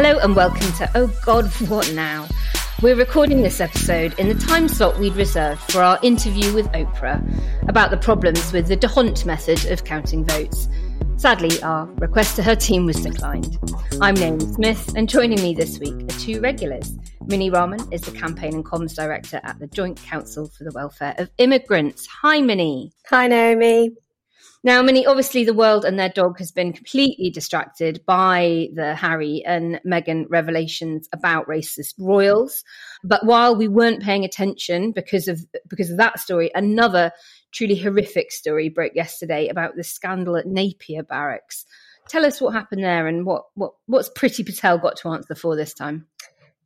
Hello and welcome to Oh God, What Now? We're recording this episode in the time slot we'd reserved for our interview with Oprah about the problems with the D'Hondt method of counting votes. Sadly, our request to her team was declined. I'm Naomi Smith, and joining me this week are two regulars. Minnie Rahman is the campaign and comms director at the Joint Council for the Welfare of Immigrants. Hi, Minnie. Hi, Naomi. Now, Minnie, obviously, the world and their dog has been completely distracted by the Harry and Meghan revelations about racist royals. But while we weren't paying attention because of because of that story, another truly horrific story broke yesterday about the scandal at Napier Barracks. Tell us what happened there and what what what's Priti Patel got to answer for this time.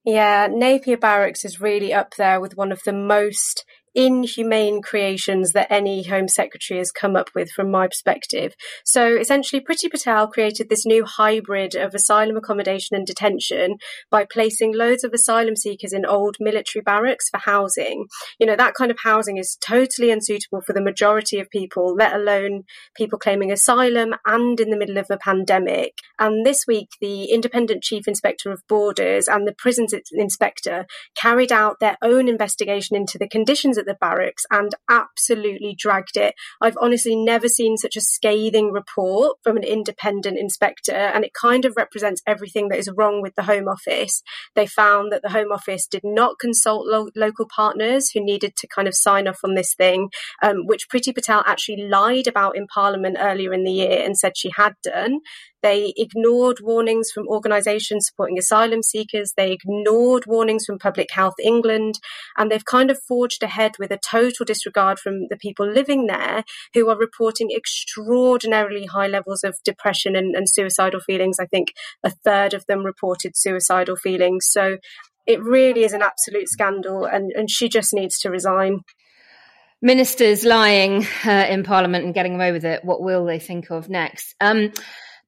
Yeah, Napier Barracks is really up there with one of the most inhumane creations that any Home Secretary has come up with from my perspective. So essentially, Priti Patel created this new hybrid of asylum accommodation and detention by placing loads of asylum seekers in old military barracks for housing. You know, that kind of housing is totally unsuitable for the majority of people, let alone people claiming asylum and in the middle of a pandemic. And this week, the Independent Chief Inspector of Borders and the Prisons Inspector carried out their own investigation into the conditions at the barracks and absolutely dragged it. I've honestly never seen such a scathing report from an independent inspector, and it kind of represents everything that is wrong with the Home Office. They found that the Home Office did not consult lo- local partners who needed to kind of sign off on this thing, um, which Priti Patel actually lied about in Parliament earlier in the year and said she had done. They ignored warnings from organisations supporting asylum seekers. They ignored warnings from Public Health England. And they've kind of forged ahead with a total disregard from the people living there who are reporting extraordinarily high levels of depression and, and suicidal feelings. I think a third of them reported suicidal feelings. So it really is an absolute scandal. And, and she just needs to resign ministers lying uh, in Parliament and getting away with it, what will they think of next? Um,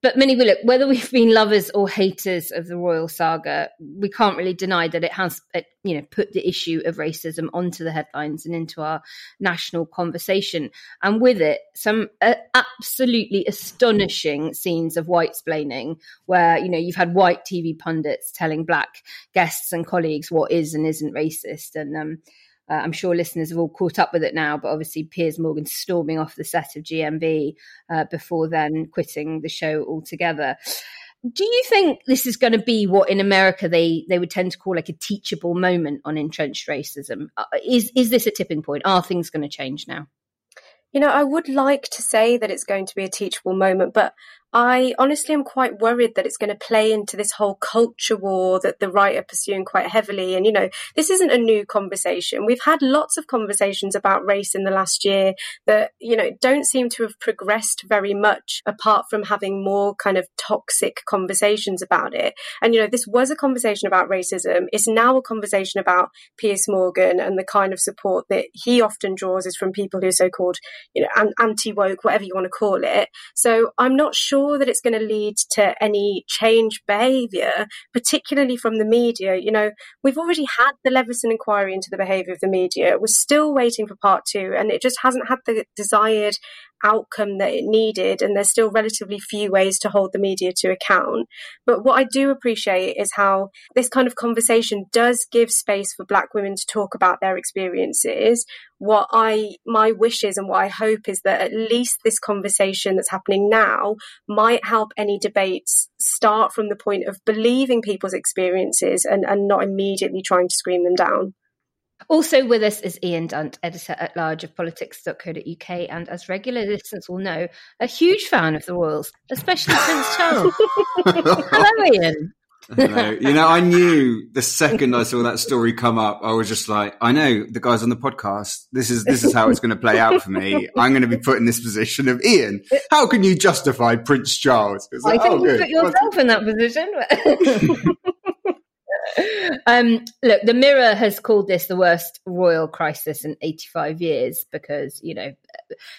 but Minnie look, whether we've been lovers or haters of the royal saga, we can't really deny that it has, you know, put the issue of racism onto the headlines and into our national conversation, and with it, some uh, absolutely astonishing scenes of white splaining, where you know you've had white TV pundits telling black guests and colleagues what is and isn't racist, and um, uh, I'm sure listeners have all caught up with it now, but obviously Piers Morgan storming off the set of GMB uh, before then quitting the show altogether. Do you think this is going to be what in America they, they would tend to call like a teachable moment on entrenched racism? Uh, is is this a tipping point? Are things going to change now? You know, I would like to say that it's going to be a teachable moment, but I honestly am quite worried that it's going to play into this whole culture war that the right are pursuing quite heavily. And, you know, this isn't a new conversation. We've had lots of conversations about race in the last year that, you know, don't seem to have progressed very much apart from having more kind of toxic conversations about it. And, you know, this was a conversation about racism. It's now a conversation about Piers Morgan and the kind of support that he often draws is from people who are so called, you know, anti woke, whatever you want to call it. So I'm not sure that it's going to lead to any change behaviour, particularly from the media. You know, we've already had the Leveson inquiry into the behaviour of the media. We're still waiting for part two, and it just hasn't had the desired outcome that it needed, and there's still relatively few ways to hold the media to account. But what I do appreciate is how this kind of conversation does give space for Black women to talk about their experiences. What I, my wish is and what I hope is that at least this conversation that's happening now might help any debates start from the point of believing people's experiences and, and not immediately trying to scream them down. Also with us is Ian Dunt, editor at large of politics.co.uk, and as regular listeners will know, a huge fan of the Royals, especially Prince Charles. Hello, Ian. Hello. You know, I knew the second I saw that story come up, I was just like, I know the guys on the podcast. This is this is how it's going to play out for me. I'm going to be put in this position of Ian. How can you justify Prince Charles? Like, I think oh, you put yourself in that position. um, look, the Mirror has called this the worst royal crisis in 85 years because, you know,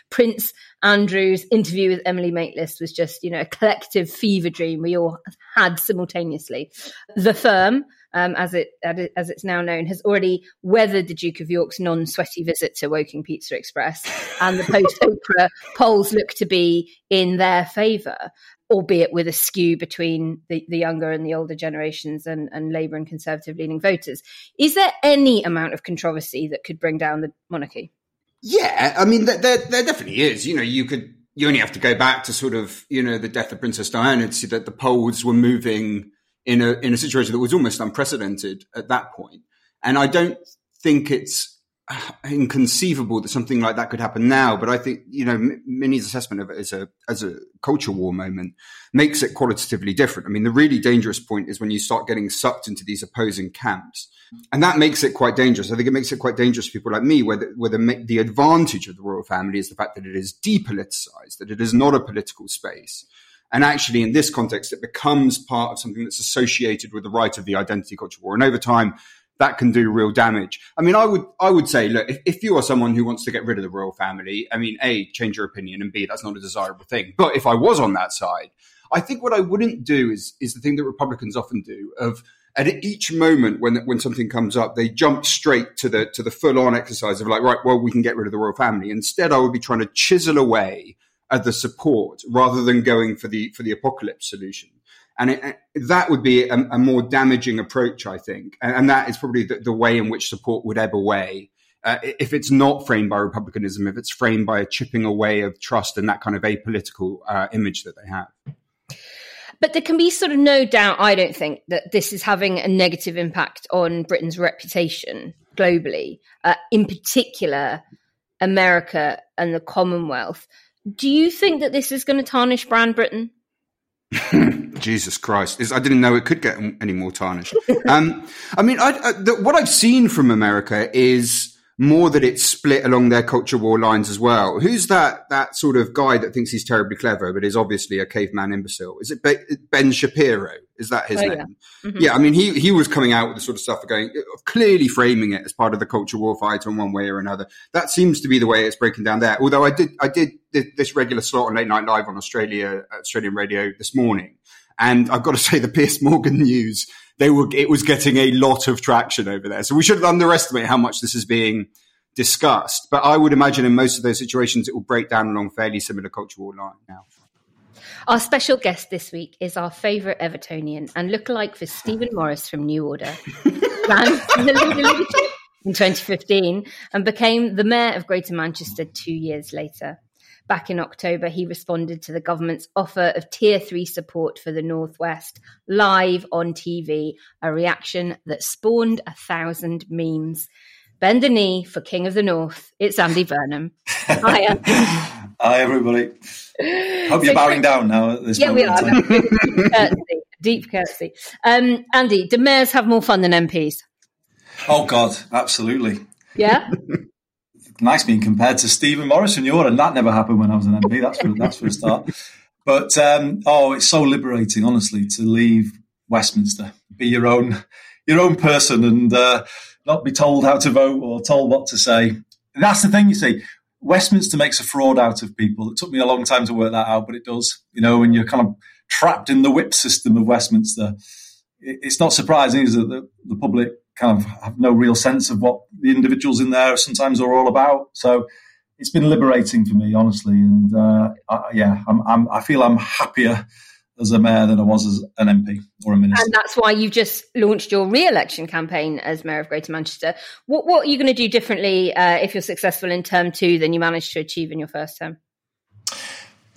Prince Andrew's interview with Emily Maitlis was just, you know, a collective fever dream we all had simultaneously. The firm, um, as it as it's now known, has already weathered the Duke of York's non-sweaty visit to Woking Pizza Express, and the post Oprah polls look to be in their favour. Albeit with a skew between the, the younger and the older generations and, and Labour and Conservative leaning voters. Is there any amount of controversy that could bring down the monarchy? Yeah, I mean, there, there, there definitely is. You know, you could you only have to go back to sort of you know the death of Princess Diana to see that the polls were moving in a in a situation that was almost unprecedented at that point. And I don't think it's inconceivable that something like that could happen now. But I think you know Minnie's assessment of it as a as a culture war moment makes it qualitatively different. I mean, the really dangerous point is when you start getting sucked into these opposing camps, and that makes it quite dangerous. I think it makes it quite dangerous for people like me, where the, where the, the advantage of the royal family is the fact that it is depoliticized, that it is not a political space. And actually, in this context, it becomes part of something that's associated with the right of the identity culture war. And over time, that can do real damage. I mean, I would, I would say, look, if, if, you are someone who wants to get rid of the royal family, I mean, A, change your opinion and B, that's not a desirable thing. But if I was on that side, I think what I wouldn't do is, is the thing that Republicans often do of, at each moment when when something comes up, they jump straight to the to the full on exercise of like, right, well, we can get rid of the royal family. Instead, I would be trying to chisel away at the support rather than going for the for the apocalypse solution. And it, that would be a, a, more damaging approach, I think. And, and that is probably the, the, way in which support would ebb away. Uh, if it's not framed by republicanism, if it's framed by a chipping away of trust and that kind of apolitical uh, image that they have. But there can be sort of no doubt, I don't think, that this is having a negative impact on Britain's reputation globally, uh, in particular, America and the Commonwealth. Do you think that this is going to tarnish brand Britain? Jesus Christ! I didn't know it could get any more tarnished. um, I mean, I, I, the, what I've seen from America is more that it's split along their culture war lines as well. Who's that that sort of guy that thinks he's terribly clever but is obviously a caveman imbecile? Is it Ben Shapiro? Is that his oh, name? Yeah. Mm-hmm. yeah. I mean, he he was coming out with the sort of stuff going clearly framing it as part of the culture war fight in one way or another. That seems to be the way it's breaking down there. Although I did I did this regular slot on late night live on Australia Australian radio this morning, and I've got to say the Piers Morgan news they were it was getting a lot of traction over there. So we shouldn't underestimate how much this is being discussed. But I would imagine in most of those situations, it will break down along fairly similar cultural lines now. Our special guest this week is our favourite Evertonian and lookalike for Stephen Morris from New Order. ran in 2015 and became the mayor of Greater Manchester two years later. Back in October, he responded to the government's offer of tier three support for the Northwest live on TV, a reaction that spawned a thousand memes. Bend the knee for King of the North. It's Andy Burnham. Hi, Andy. Hi, everybody. Hope you're bowing down now at this yeah, we are. deep courtesy. Deep courtesy. Um, Andy, do mayors have more fun than MPs? Oh, God, absolutely. Yeah? nice being compared to Stephen Morris and your, and that never happened when I was an MP. That's for, that's for a start. But um, oh, it's so liberating, honestly, to leave Westminster, be your own your own person, and uh, not be told how to vote or told what to say. That's the thing, you see. Westminster makes a fraud out of people. It took me a long time to work that out, but it does. You know, when you're kind of trapped in the whip system of Westminster, it's not surprising, is it, that the public kind of have no real sense of what the individuals in there sometimes are all about. So it's been liberating for me, honestly. And uh, I, yeah, I'm, I'm, I feel I'm happier as a mayor than I was as an MP or a minister. And that's why you've just launched your re-election campaign as mayor of Greater Manchester. What, what are you going to do differently uh, if you're successful in term two than you managed to achieve in your first term?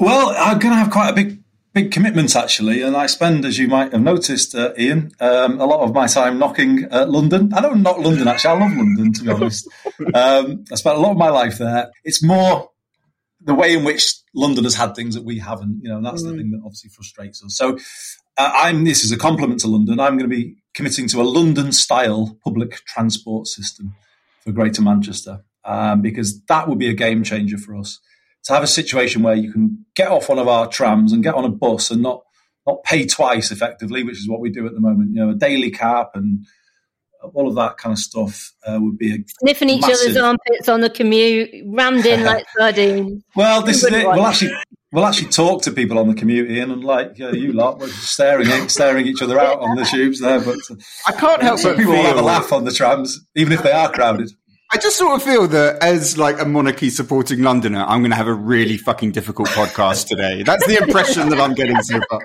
Well, I'm going to have quite a big big commitment actually, and I spend, as you might have noticed, uh, Ian, um, a lot of my time knocking at London. I don't knock London actually. I love London to be honest. Um, I spent a lot of my life there. It's more the way in which London has had things that we haven't. You know, and that's mm. the thing that obviously frustrates us. So, uh, I'm. This is a compliment to London. I'm going to be committing to a London-style public transport system for Greater Manchester um, because that would be a game changer for us to have a situation where you can get off one of our trams and get on a bus and not not pay twice effectively, which is what we do at the moment. You know, a daily cap and all of that kind of stuff uh, would be a sniffing each massive... other's armpits on the commute, rammed in like sardines. Well, this is it. We'll actually we'll actually talk to people on the commute, Ian, and like yeah, you lot, we're staring staring each other out on the tubes there. But I can't help but people will have a laugh on the trams, even if they are crowded. I just sort of feel that as like a monarchy supporting Londoner, I'm going to have a really fucking difficult podcast today. That's the impression that I'm getting so far.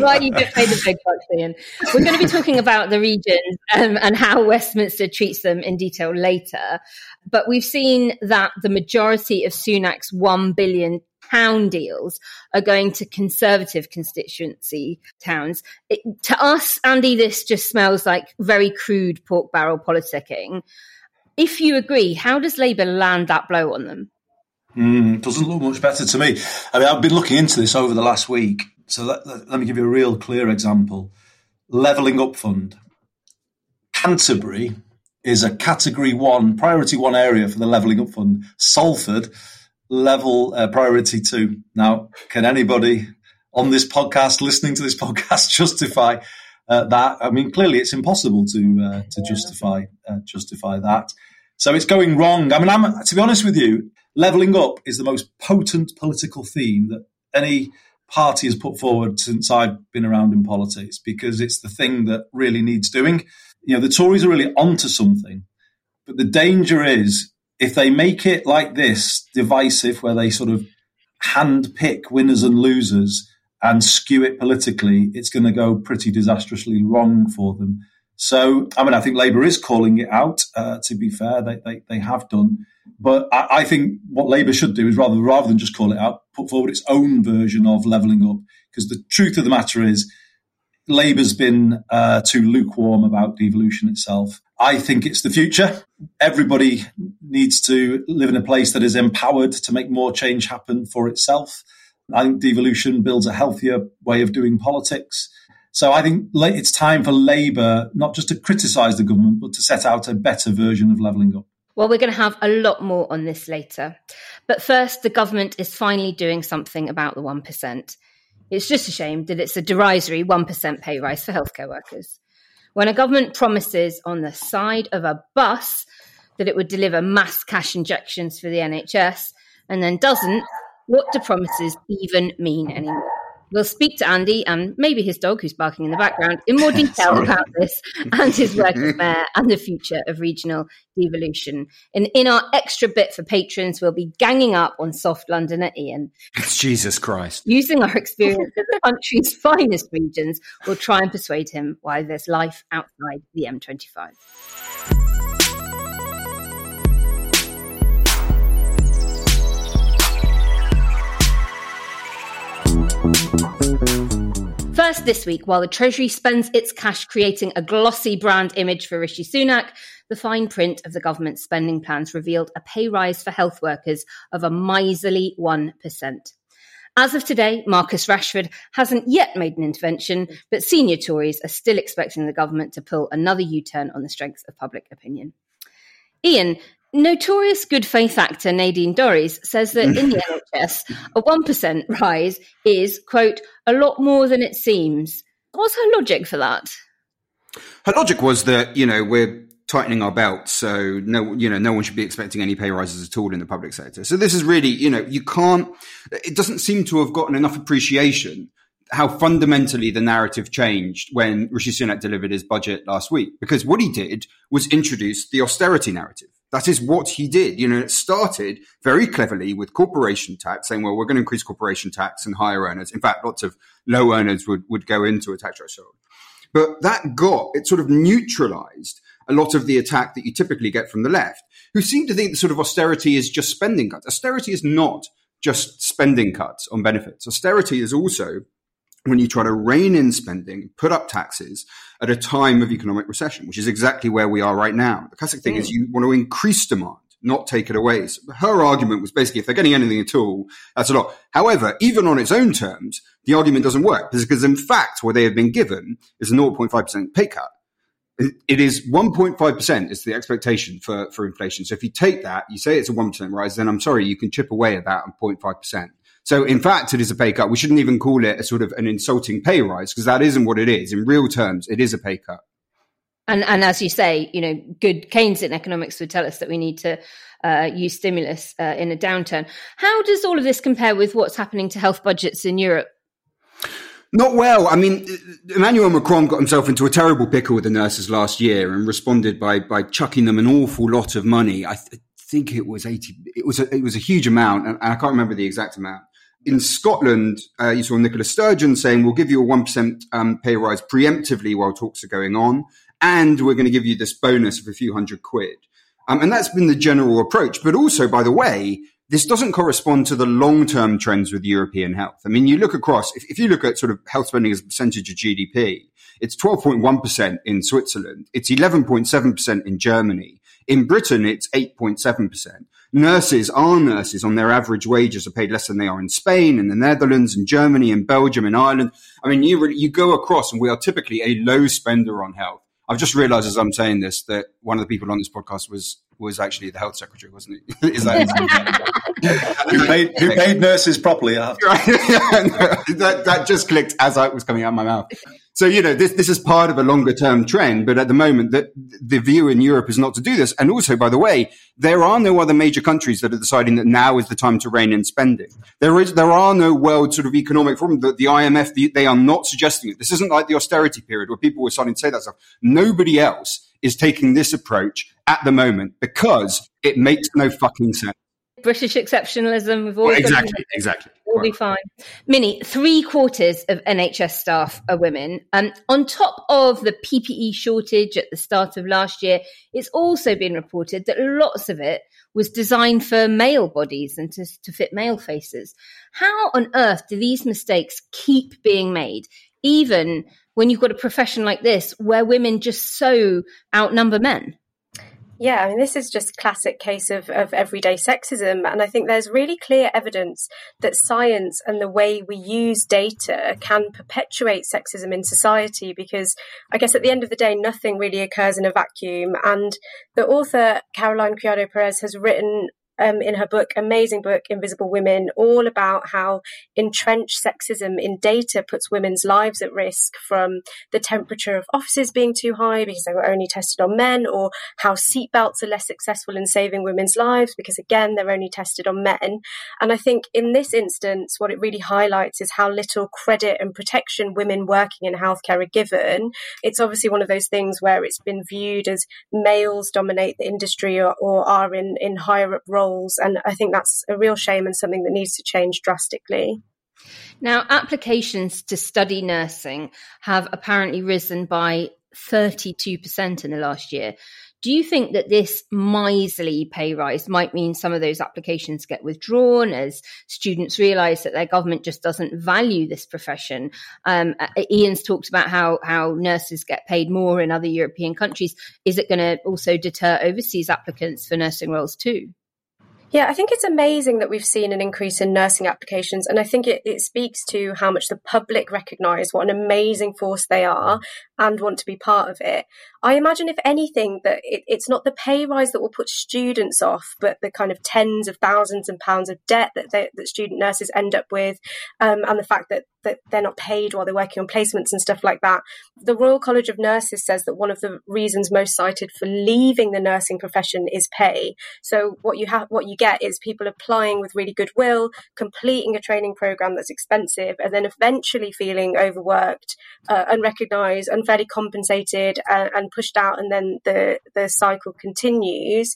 Why you get paid the big bucks, Ian. We're going to be talking about the regions um, and how Westminster treats them in detail later. But we've seen that the majority of Sunak's one billion pound deals are going to conservative constituency towns. It, to us, Andy, this just smells like very crude pork barrel politicking if you agree, how does Labour land that blow on them? Mm, doesn't look much better to me. I mean, I've been looking into this over the last week. So let, let, let me give you a real clear example. Levelling Up Fund. Canterbury is a category one, priority one area for the Levelling Up Fund. Salford, level uh, priority two. Now, can anybody on this podcast, listening to this podcast, justify uh, that. I mean, clearly it's impossible to uh, to justify uh, justify that. So it's going wrong. I mean, I'm, to be honest with you, levelling up is the most potent political theme that any party has put forward since I've been around in politics because it's the thing that really needs doing. You know, the Tories are really onto something, but the danger is if they make it like this divisive, where they sort of hand pick winners and losers and skew it politically, it's going to go pretty disastrously wrong for them. So, I mean, I think Labour is calling it out. Uh, to be fair, they, they, they have done, but I, I, think what Labour should do is rather rather than just call it out, put forward its own version of levelling up. Because the truth of the matter is, Labour's been uh, too lukewarm about devolution itself. I think it's the future. Everybody needs to live in a place that is empowered to make more change happen for itself. I think devolution builds a healthier way of doing politics. So I think it's time for Labour not just to criticise the government, but to set out a better version of levelling up. Well, we're going to have a lot more on this later. But first, the government is finally doing something about the 1%. It's just a shame that it's a derisory 1% pay rise for healthcare workers. When a government promises on the side of a bus that it would deliver mass cash injections for the NHS and then doesn't, what do promises even mean anymore? We'll speak to Andy and maybe his dog, who's barking in the background, in more detail about this and his work as mayor and the future of regional devolution. And in our extra bit for patrons, we'll be ganging up on soft Londoner Ian. It's Jesus Christ. Using our experience of the country's finest regions, we'll try and persuade him why there's life outside the M25. First this week, while the Treasury spends its cash creating a glossy brand image for Rishi Sunak, the fine print of the government's spending plans revealed a pay rise for health workers of a miserly 1%. As of today, Marcus Rashford hasn't yet made an intervention, but senior Tories are still expecting the government to pull another U turn on the strength of public opinion. Ian, Notorious good faith actor Nadine Dorries says that in the NHS, a 1% rise is, quote, a lot more than it seems. What's her logic for that? Her logic was that, you know, we're tightening our belts, so no, you know, no one should be expecting any pay rises at all in the public sector. So this is really, you know, you can't, it doesn't seem to have gotten enough appreciation how fundamentally the narrative changed when Rishi Sunak delivered his budget last week. Because what he did was introduce the austerity narrative. That is what he did. You know, it started very cleverly with corporation tax, saying, well, we're going to increase corporation tax and higher earners. In fact, lots of low earners would, would go into a tax threshold. But that got, it sort of neutralized a lot of the attack that you typically get from the left, who seem to think that sort of austerity is just spending cuts. Austerity is not just spending cuts on benefits. Austerity is also when you try to rein in spending, put up taxes at a time of economic recession, which is exactly where we are right now. The classic thing mm. is you want to increase demand, not take it away. So her argument was basically if they're getting anything at all, that's a lot. However, even on its own terms, the argument doesn't work because in fact, what they have been given is a 0.5% pay cut. It is 1.5% is the expectation for, for inflation. So if you take that, you say it's a 1% rise, then I'm sorry, you can chip away at that 0.5%. So in fact, it is a pay cut. We shouldn't even call it a sort of an insulting pay rise because that isn't what it is. In real terms, it is a pay cut. And, and as you say, you know, good Keynesian economics would tell us that we need to uh, use stimulus uh, in a downturn. How does all of this compare with what's happening to health budgets in Europe? Not well. I mean, Emmanuel Macron got himself into a terrible pickle with the nurses last year and responded by by chucking them an awful lot of money. I th- think it was eighty. It was a, it was a huge amount, and I can't remember the exact amount. In Scotland, uh, you saw Nicola Sturgeon saying, "We'll give you a one percent um, pay rise preemptively while talks are going on, and we're going to give you this bonus of a few hundred quid." Um, and that's been the general approach. But also, by the way, this doesn't correspond to the long term trends with European health. I mean, you look across, if, if, you look at sort of health spending as a percentage of GDP, it's 12.1% in Switzerland. It's 11.7% in Germany. In Britain, it's 8.7%. Nurses, our nurses on their average wages are paid less than they are in Spain and the Netherlands and Germany and Belgium and Ireland. I mean, you, you go across and we are typically a low spender on health. I've just realised as I'm saying this that one of the people on this podcast was was actually the health secretary, wasn't he? Is that who, paid, who paid nurses properly? Uh? Right. that that just clicked as I was coming out of my mouth. So, you know, this, this is part of a longer term trend, but at the moment the, the view in Europe is not to do this. And also, by the way, there are no other major countries that are deciding that now is the time to rein in spending. There is, there are no world sort of economic forum. The, the IMF, the, they are not suggesting it. This isn't like the austerity period where people were starting to say that stuff. Nobody else is taking this approach at the moment because it makes no fucking sense. British exceptionalism. We've always well, exactly, exactly. We'll be fine. Minnie, three quarters of NHS staff are women. Um, on top of the PPE shortage at the start of last year, it's also been reported that lots of it was designed for male bodies and to, to fit male faces. How on earth do these mistakes keep being made, even when you've got a profession like this where women just so outnumber men? Yeah, I mean, this is just classic case of, of everyday sexism. And I think there's really clear evidence that science and the way we use data can perpetuate sexism in society because I guess at the end of the day, nothing really occurs in a vacuum. And the author, Caroline Criado Perez, has written um, in her book, amazing book, Invisible Women, all about how entrenched sexism in data puts women's lives at risk from the temperature of offices being too high because they were only tested on men, or how seatbelts are less successful in saving women's lives because, again, they're only tested on men. And I think in this instance, what it really highlights is how little credit and protection women working in healthcare are given. It's obviously one of those things where it's been viewed as males dominate the industry or, or are in, in higher up roles roles. And I think that's a real shame and something that needs to change drastically. Now, applications to study nursing have apparently risen by 32% in the last year. Do you think that this miserly pay rise might mean some of those applications get withdrawn as students realise that their government just doesn't value this profession? Um, uh, Ian's talked about how how nurses get paid more in other European countries. Is it going to also deter overseas applicants for nursing roles too? Yeah, I think it's amazing that we've seen an increase in nursing applications. And I think it, it speaks to how much the public recognise what an amazing force they are and want to be part of it. I imagine, if anything, that it, it's not the pay rise that will put students off, but the kind of tens of thousands and pounds of debt that, they, that student nurses end up with, um, and the fact that, that they're not paid while they're working on placements and stuff like that. The Royal College of Nurses says that one of the reasons most cited for leaving the nursing profession is pay. So what you have, what you get is people applying with really good will, completing a training program that's expensive, and then eventually feeling overworked, uh, unrecognised, unfairly compensated, uh, and pushed out, and then the the cycle continues.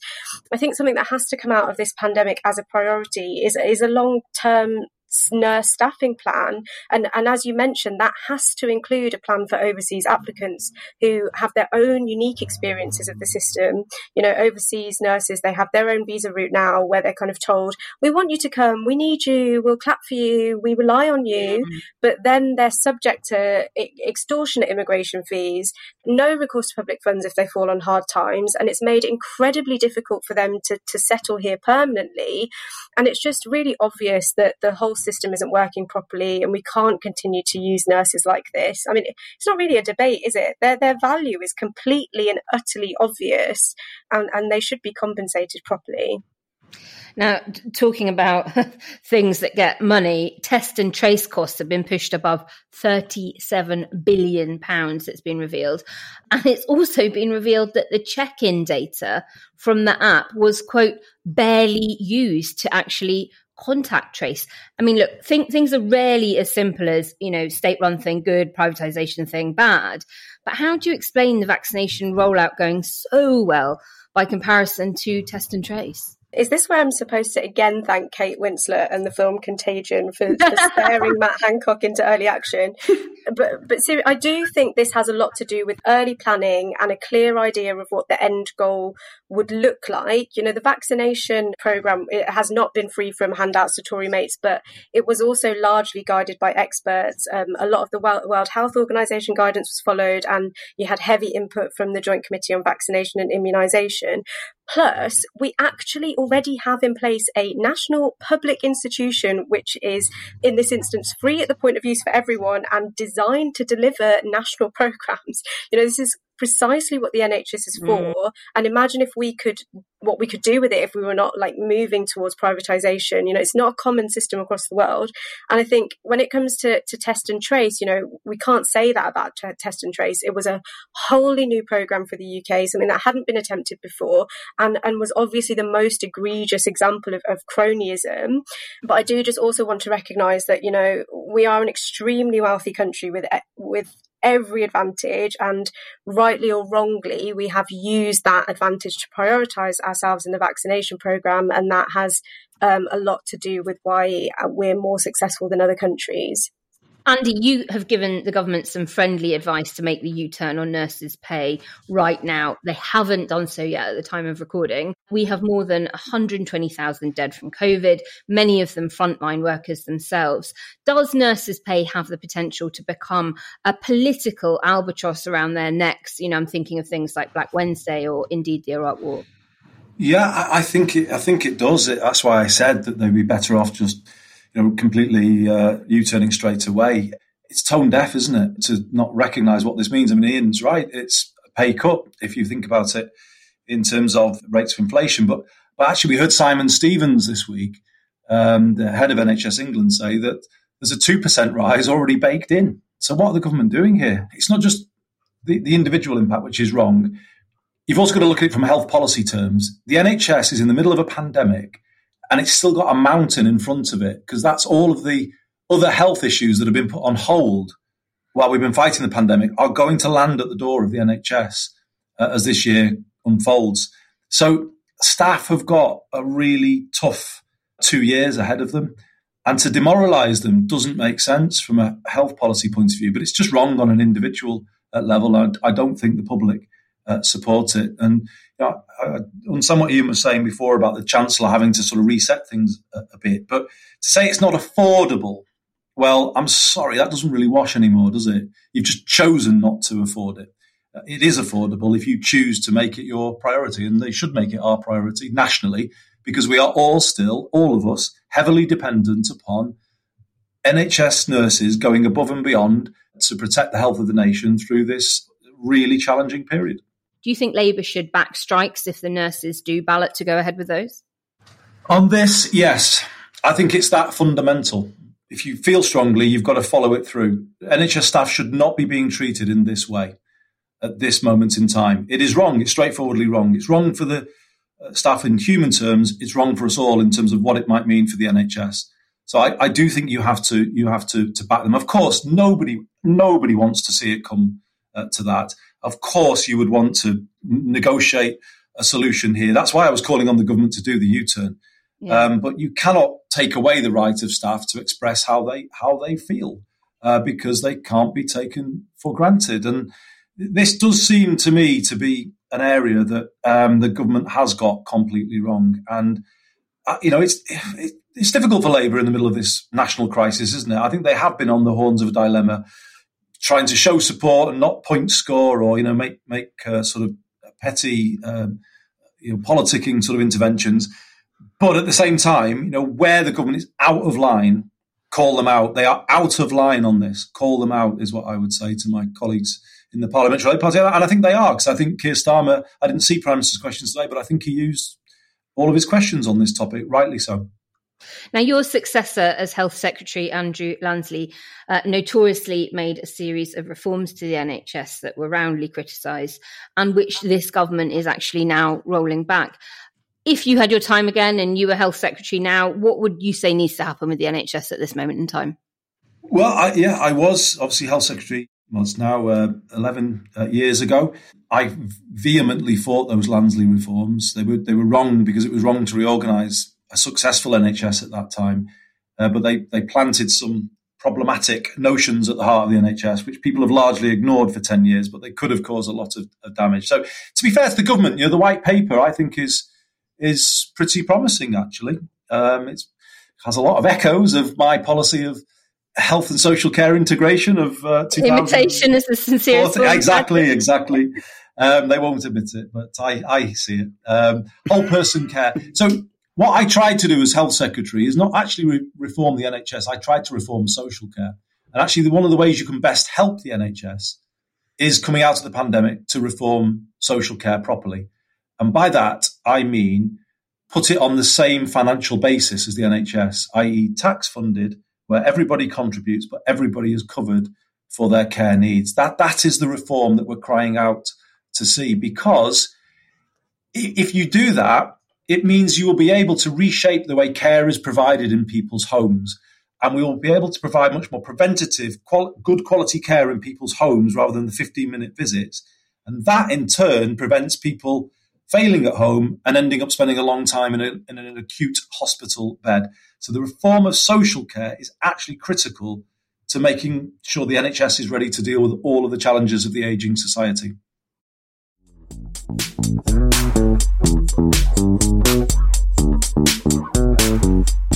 I think something that has to come out of this pandemic as a priority is is a long term nurse staffing plan. And, and as you mentioned, that has to include a plan for overseas applicants who have their own unique experiences of the system. You know, overseas nurses, they have their own visa route now where they're kind of told, we want you to come, we need you, we'll clap for you, we rely on you. Mm-hmm. But then they're subject to extortionate immigration fees, no recourse to public funds if they fall on hard times. And it's made incredibly difficult for them to, to settle here permanently. And it's just really obvious that the whole system isn't working properly and we can't continue to use nurses like this. I mean, it's not really a debate, is it? Their, their value is completely and utterly obvious and, and they should be compensated properly. Now, talking about things that get money, test and trace costs have been pushed above 37 billion pounds, it's been revealed. And it's also been revealed that the check in data from the app was, quote, barely used to actually contact trace. I mean, look, think, things are rarely as simple as, you know, state run thing good, privatization thing bad. But how do you explain the vaccination rollout going so well by comparison to test and trace? Is this where I'm supposed to again thank Kate Winslet and the film Contagion for, for sparing Matt Hancock into early action? But but seriously, I do think this has a lot to do with early planning and a clear idea of what the end goal would look like. You know, the vaccination program it has not been free from handouts to Tory mates, but it was also largely guided by experts. Um, a lot of the World Health Organization guidance was followed, and you had heavy input from the Joint Committee on Vaccination and Immunisation. Plus, we actually already have in place a national public institution, which is in this instance free at the point of use for everyone and designed to deliver national programs. You know, this is precisely what the NHS is for. Mm. And imagine if we could, what we could do with it if we were not like moving towards privatization. You know, it's not a common system across the world. And I think when it comes to, to test and trace, you know, we can't say that about t- test and trace. It was a wholly new program for the UK, something that hadn't been attempted before and, and was obviously the most egregious example of, of cronyism. But I do just also want to recognize that, you know, we are an extremely wealthy country with, with every advantage and rightly or wrongly we have used that advantage to prioritize ourselves in the vaccination program and that has um, a lot to do with why we're more successful than other countries Andy, you have given the government some friendly advice to make the U turn on nurses' pay right now. They haven't done so yet at the time of recording. We have more than 120,000 dead from COVID, many of them frontline workers themselves. Does nurses' pay have the potential to become a political albatross around their necks? You know, I'm thinking of things like Black Wednesday or indeed the Iraq War. Yeah, I think it, I think it does. That's why I said that they'd be better off just you know, completely uh, U-turning straight away. It's tone deaf, isn't it, to not recognise what this means? I mean, Ian's right. It's a pay cut if you think about it in terms of rates of inflation. But but actually, we heard Simon Stevens this week, um, the head of NHS England, say that there's a two percent rise already baked in. So what are the government doing here? It's not just the, the individual impact, which is wrong. You've also got to look at it from health policy terms. The NHS is in the middle of a pandemic and it's still got a mountain in front of it because that's all of the other health issues that have been put on hold while we've been fighting the pandemic are going to land at the door of the NHS uh, as this year unfolds. So staff have got a really tough two years ahead of them. And to demoralise them doesn't make sense from a health policy point of view, but it's just wrong on an individual uh, level. I, I don't think the public uh, support it. And you know, on somewhat Ian was saying before about the Chancellor having to sort of reset things a, a, bit, but to say it's not affordable, well, I'm sorry, that doesn't really wash anymore, does it? You've just chosen not to afford it. Uh, it is affordable if you choose to make it your priority, and they should make it our priority nationally because we are all still, all of us, heavily dependent upon NHS nurses going above and beyond to protect the health of the nation through this really challenging period. Do you think Labour should back strikes if the nurses do ballot to go ahead with those? On this, yes. I think it's that fundamental. If you feel strongly, you've got to follow it through. NHS staff should not be being treated in this way at this moment in time. It is wrong. It's straightforwardly wrong. It's wrong for the uh, staff in human terms. It's wrong for us all in terms of what it might mean for the NHS. So I, I do think you have to you have to to back them. Of course, nobody nobody wants to see it come uh, to that of course you would want to negotiate a solution here. That's why I was calling on the government to do the U-turn. Yeah. Um, but you cannot take away the right of staff to express how they how they feel uh, because they can't be taken for granted. And this does seem to me to be an area that um, the government has got completely wrong. And uh, you know, it's it, it's difficult for Labour in the middle of this national crisis, isn't it? I think they have been on the horns of a dilemma trying to show support and not point score or you know make make uh, sort of petty um, you know politicking sort of interventions. But at the same time, you know where the government is out of line, call them out. They are out of line on this. Call them out is what I would say to my colleagues in the parliamentary party, and I think they are because I think Keir Starmer. I didn't see Prime Minister's questions today, but I think he used all of his questions on this topic, rightly so. Now, your successor as Health Secretary, Andrew Lansley, uh, notoriously made a series of reforms to the NHS that were roundly criticised and which this government is actually now rolling back. if you had your time again and you were health secretary now, what would you say needs to happen with the NHS at this moment in time? Well, I, yeah, I was obviously health secretary. Well, it's now uh, 11 uh, years ago. I vehemently fought those Lansley reforms. They were they were wrong because it was wrong to reorganise a successful NHS at that time. Uh, but they they planted some problematic notions at the heart of the NHS, which people have largely ignored for 10 years, but they could have caused a lot of, of damage. So to be fair to the government, you know, the white paper I think is is pretty promising actually. Um, it has a lot of echoes of my policy of health and social care integration of uh, imitation is the sincerest. Exactly, exactly. Um, they won't admit it, but I, I see it. Um, whole person care. So what I tried to do as health secretary is not actually re- reform the NHS. I tried to reform social care, and actually, one of the ways you can best help the NHS is coming out of the pandemic to reform social care properly. And by that, I mean put it on the same financial basis as the NHS, i.e., tax funded where everybody contributes, but everybody is covered for their care needs. That that is the reform that we're crying out to see because if you do that, it means you will be able to reshape the way care is provided in people's homes. And we will be able to provide much more preventative, qual- good quality care in people's homes rather than the 15 minute visits. And that in turn prevents people failing at home and ending up spending a long time in, a, in an acute hospital bed. So the reform of social care is actually critical to making sure the NHS is ready to deal with all of the challenges of the ageing society. Thank you.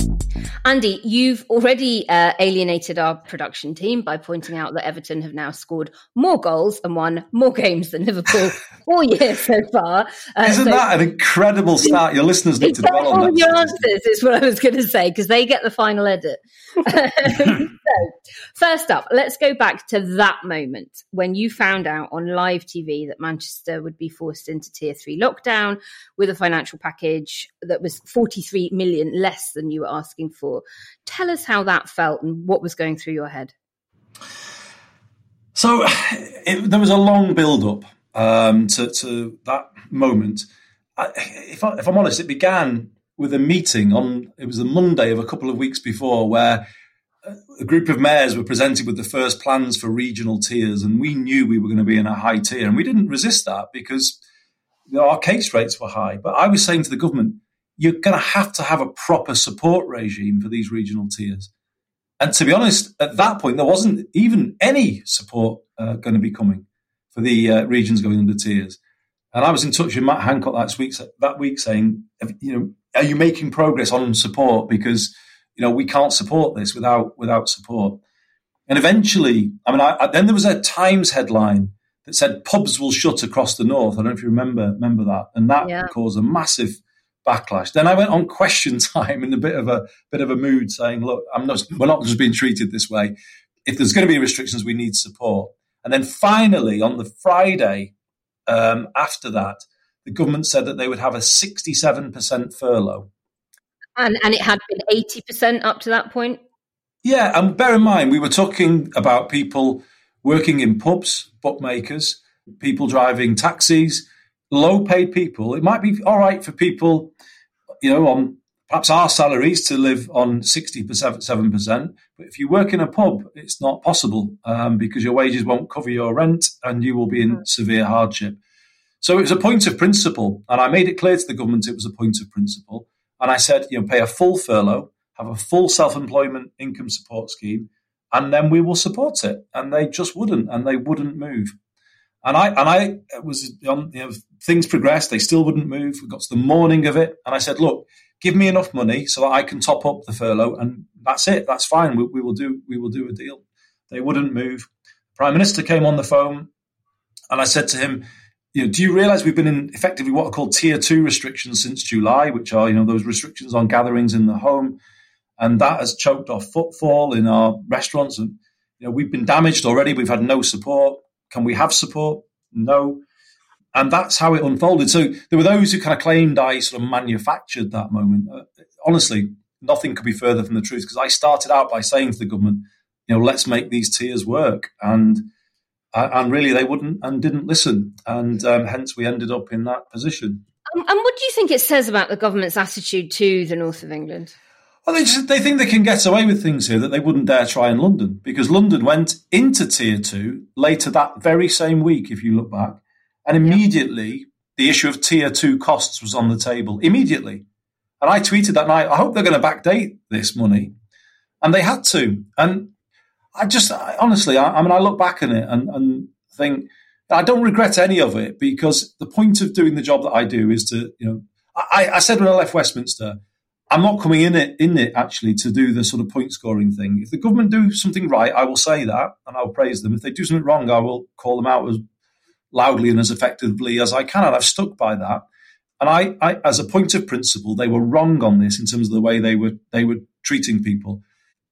Andy, you've already uh, alienated our production team by pointing out that Everton have now scored more goals and won more games than Liverpool all year so far. Uh, Isn't so that an incredible start? Your listeners need to dwell on that. Your answers is what I was going to say because they get the final edit. so, first up, let's go back to that moment when you found out on live TV that Manchester would be forced into tier three lockdown with a financial package that was 43 million less than you were asking for. Tell us how that felt and what was going through your head. So it, there was a long build up um, to, to, that moment. I, if, I, I'm honest, it began with a meeting on it was a Monday of a couple of weeks before where a group of mayors were presented with the first plans for regional tiers, and we knew we were going to be in a high tier, and we didn't resist that because you know, our case rates were high. But I was saying to the government, you're going to have to have a proper support regime for these regional tiers. And to be honest, at that point, there wasn't even any support uh, going to be coming for the uh, regions going under tiers. And I was in touch with Matt Hancock that week, that week saying, you know, are you making progress on support? Because you know we can't support this without without support. And eventually, I mean, I, I, then there was a Times headline that said pubs will shut across the north. I don't know if you remember remember that, and that yeah. caused a massive backlash. Then I went on Question Time in a bit of a bit of a mood, saying, "Look, I'm not. We're not just being treated this way. If there's going to be restrictions, we need support." And then finally, on the Friday um, after that, the government said that they would have a 67% furlough. And, and it had been 80% up to that point? Yeah, and bear in mind, we were talking about people working in pubs, bookmakers, people driving taxis, low paid people. It might be all right for people, you know, on perhaps our salaries to live on 67%. But if you work in a pub, it's not possible um, because your wages won't cover your rent and you will be in mm. severe hardship. So it was a point of principle. And I made it clear to the government it was a point of principle. And I said, you know, pay a full furlough, have a full self employment income support scheme, and then we will support it. And they just wouldn't, and they wouldn't move. And I and I was um, you know things progressed. They still wouldn't move. We got to the morning of it, and I said, "Look, give me enough money so that I can top up the furlough, and that's it. That's fine. We, we will do. We will do a deal." They wouldn't move. Prime Minister came on the phone, and I said to him, you know, do you realize we've been in effectively what are called tier two restrictions since July, which are, you know, those restrictions on gatherings in the home. And that has choked off footfall in our restaurants. And, you know, we've been damaged already. We've had no support. Can we have support? No. And that's how it unfolded. So there were those who kind of claimed I sort of manufactured that moment. Uh, honestly, nothing could be further from the truth because I started out by saying to the government, you know, let's make these tiers work. And and really they wouldn't and didn't listen, and um, hence we ended up in that position. And what do you think it says about the government's attitude to the north of England? Well, they, just, they think they can get away with things here that they wouldn't dare try in London because London went into tier two later that very same week, if you look back. And immediately the issue of tier two costs was on the table. Immediately. And I tweeted that night, I hope they're going to backdate this money. And they had to. And I just, I, honestly, I, I, mean, I look back on it and, and think, I don't regret any of it because the point of doing the job that I do is to, you know, I, I said when I left Westminster, I'm not coming in it in it actually to do the sort of point scoring thing. If the government do something right, I will say that and I'll praise them. If they do something wrong, I will call them out as loudly and as effectively as I can. And I've stuck by that. And I, I, as a point of principle, they were wrong on this in terms of the way they were they were treating people.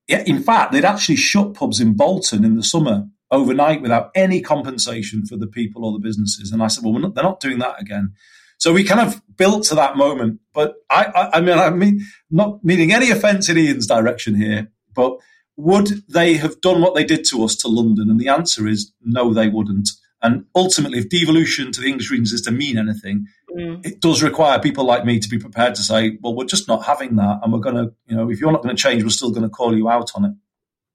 Yeah, in fact, they'd actually shut pubs in Bolton in the summer overnight without any compensation for the people or the businesses. And I said, well, not, they're not doing that again. So we kind of built to that moment. But I, I, I mean, I mean, not meaning any offence in Ian's direction here, but would they have done what they did to us to London? And the answer is no, they wouldn't. And ultimately, if devolution to the English regions is to mean anything, mm. it does require people like me to be prepared to say, well, we're just not having that. And we're going to, you know, if you're not going to change, we're still going to call you out on it.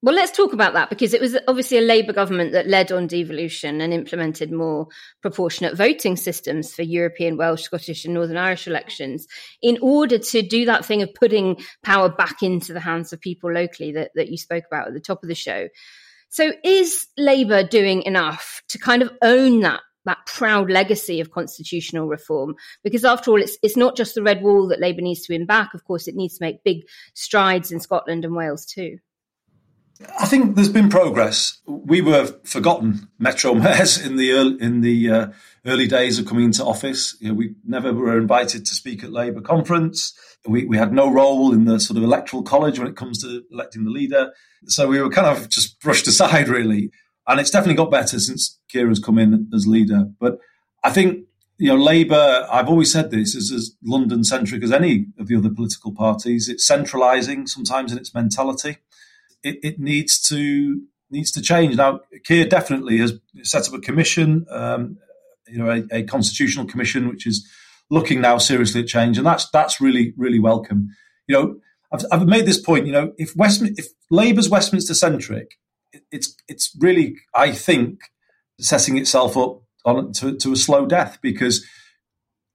Well, let's talk about that because it was obviously a Labour government that led on devolution and implemented more proportionate voting systems for European, Welsh, Scottish, and Northern Irish elections in order to do that thing of putting power back into the hands of people locally that, that you spoke about at the top of the show. So, is Labour doing enough to kind of own that that proud legacy of constitutional reform. Because after all, it's it's not just the red wall that Labour needs to win back. Of course, it needs to make big strides in Scotland and Wales too. I think there's been progress. We were forgotten metro mayors in the early, in the uh, early days of coming into office. You know, we never were invited to speak at Labour conference. We, we had no role in the sort of electoral college when it comes to electing the leader. So we were kind of just brushed aside, really. And it's definitely got better since Keira's come in as leader. But I think you know, Labour, I've always said this, is as London centric as any of the other political parties. It's centralising sometimes in its mentality it, it needs to needs to change. Now, Keir definitely has set up a commission, um, you know, a, a, constitutional commission, which is looking now seriously at change, and that's that's really really welcome. You know, I've, I've made this point. You know, if West if Labour's Westminster centric, it, it's it's really I think setting itself up on to, to a slow death because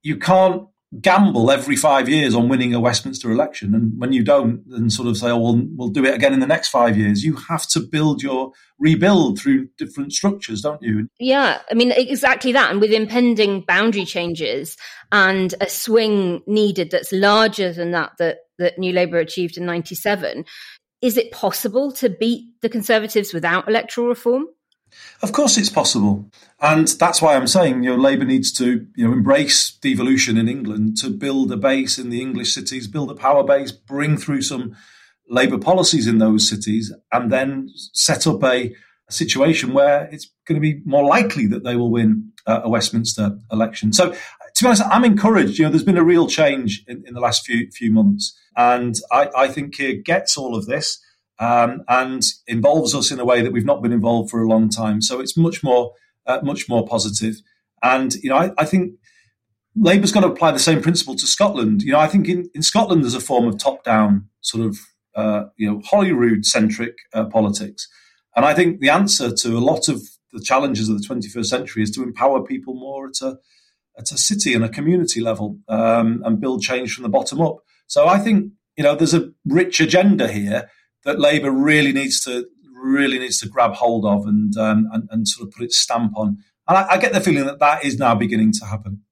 you can't gamble every five years on winning a Westminster election. And when you don't, then sort of say, oh, well, we'll do it again in the next five years. You have to build your rebuild through different structures, don't you? Yeah, I mean, exactly that. And with impending boundary changes and a swing needed that's larger than that that, that New Labour achieved in 97, is it possible to beat the Conservatives without electoral reform? Of course, it's possible, and that's why I'm saying you know Labour needs to you know embrace devolution in England to build a base in the English cities, build a power base, bring through some Labour policies in those cities, and then set up a, a situation where it's going to be more likely that they will win uh, a Westminster election. So, to be honest, I'm encouraged. You know, there's been a real change in, in the last few few months, and I, I think Keir gets all of this um, and involves us in a way that we've not been involved for a long time. So it's much more, uh, much more positive. And you know, I, I think Labour's got to apply the same principle to Scotland. You know, I think in, in Scotland there's a form of top-down sort of uh, you know Holyrood-centric uh, politics, and I think the answer to a lot of the challenges of the 21st century is to empower people more at a at a city and a community level um, and build change from the bottom up. So I think you know there's a rich agenda here that Labour really needs to really needs to grab hold of and um, and, and, sort of put its stamp on. And I, I, get the feeling that that is now beginning to happen.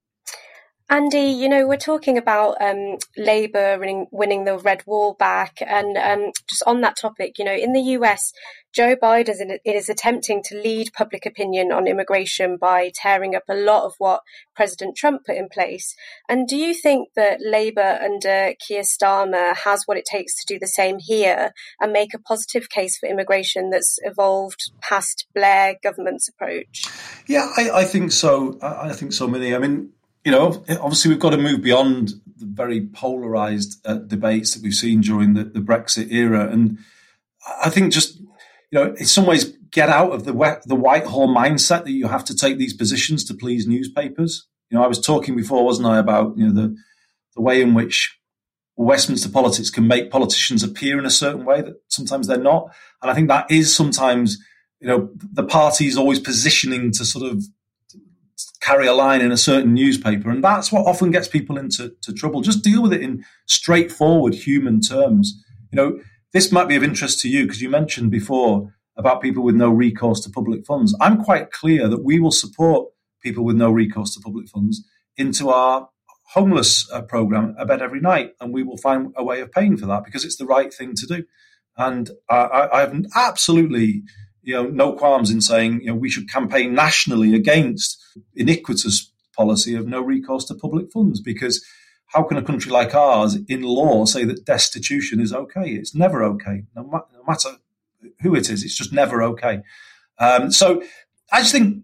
Andy, you know, we're talking about um, Labour winning, winning, the Red Wall back. And um, just on that topic, you know, in the US, Joe Biden is attempting to lead public opinion on immigration by tearing up a lot of what President Trump put in place. And do you think that Labour under Keir Starmer has what it takes to do the same here and make a positive case for immigration that's evolved past Blair government's approach? Yeah, I, I think so. I, I think so, Minnie. I mean, you know, obviously we've got to move beyond the very polarized uh, debates that we've seen during the, the, Brexit era. And I think just, you know, in some ways get out of the, the Whitehall mindset that you have to take these positions to please newspapers. You know, I was talking before, wasn't I, about you know the the way in which Westminster politics can make politicians appear in a certain way that sometimes they're not, and I think that is sometimes you know the party is always positioning to sort of carry a line in a certain newspaper, and that's what often gets people into trouble. Just deal with it in straightforward human terms. You know, this might be of interest to you because you mentioned before about people with no recourse to public funds. I'm quite clear that we will support people with no recourse to public funds into our homeless uh, program a bed every night, and we will find a way of paying for that because it's the right thing to do. And I, I have absolutely, you know, no qualms in saying, you know, we should campaign nationally against iniquitous policy of no recourse to public funds because how can a country like ours, in law, say that destitution is okay? It's never okay, no, ma- no matter who it is. It's just never okay. Um, so I just think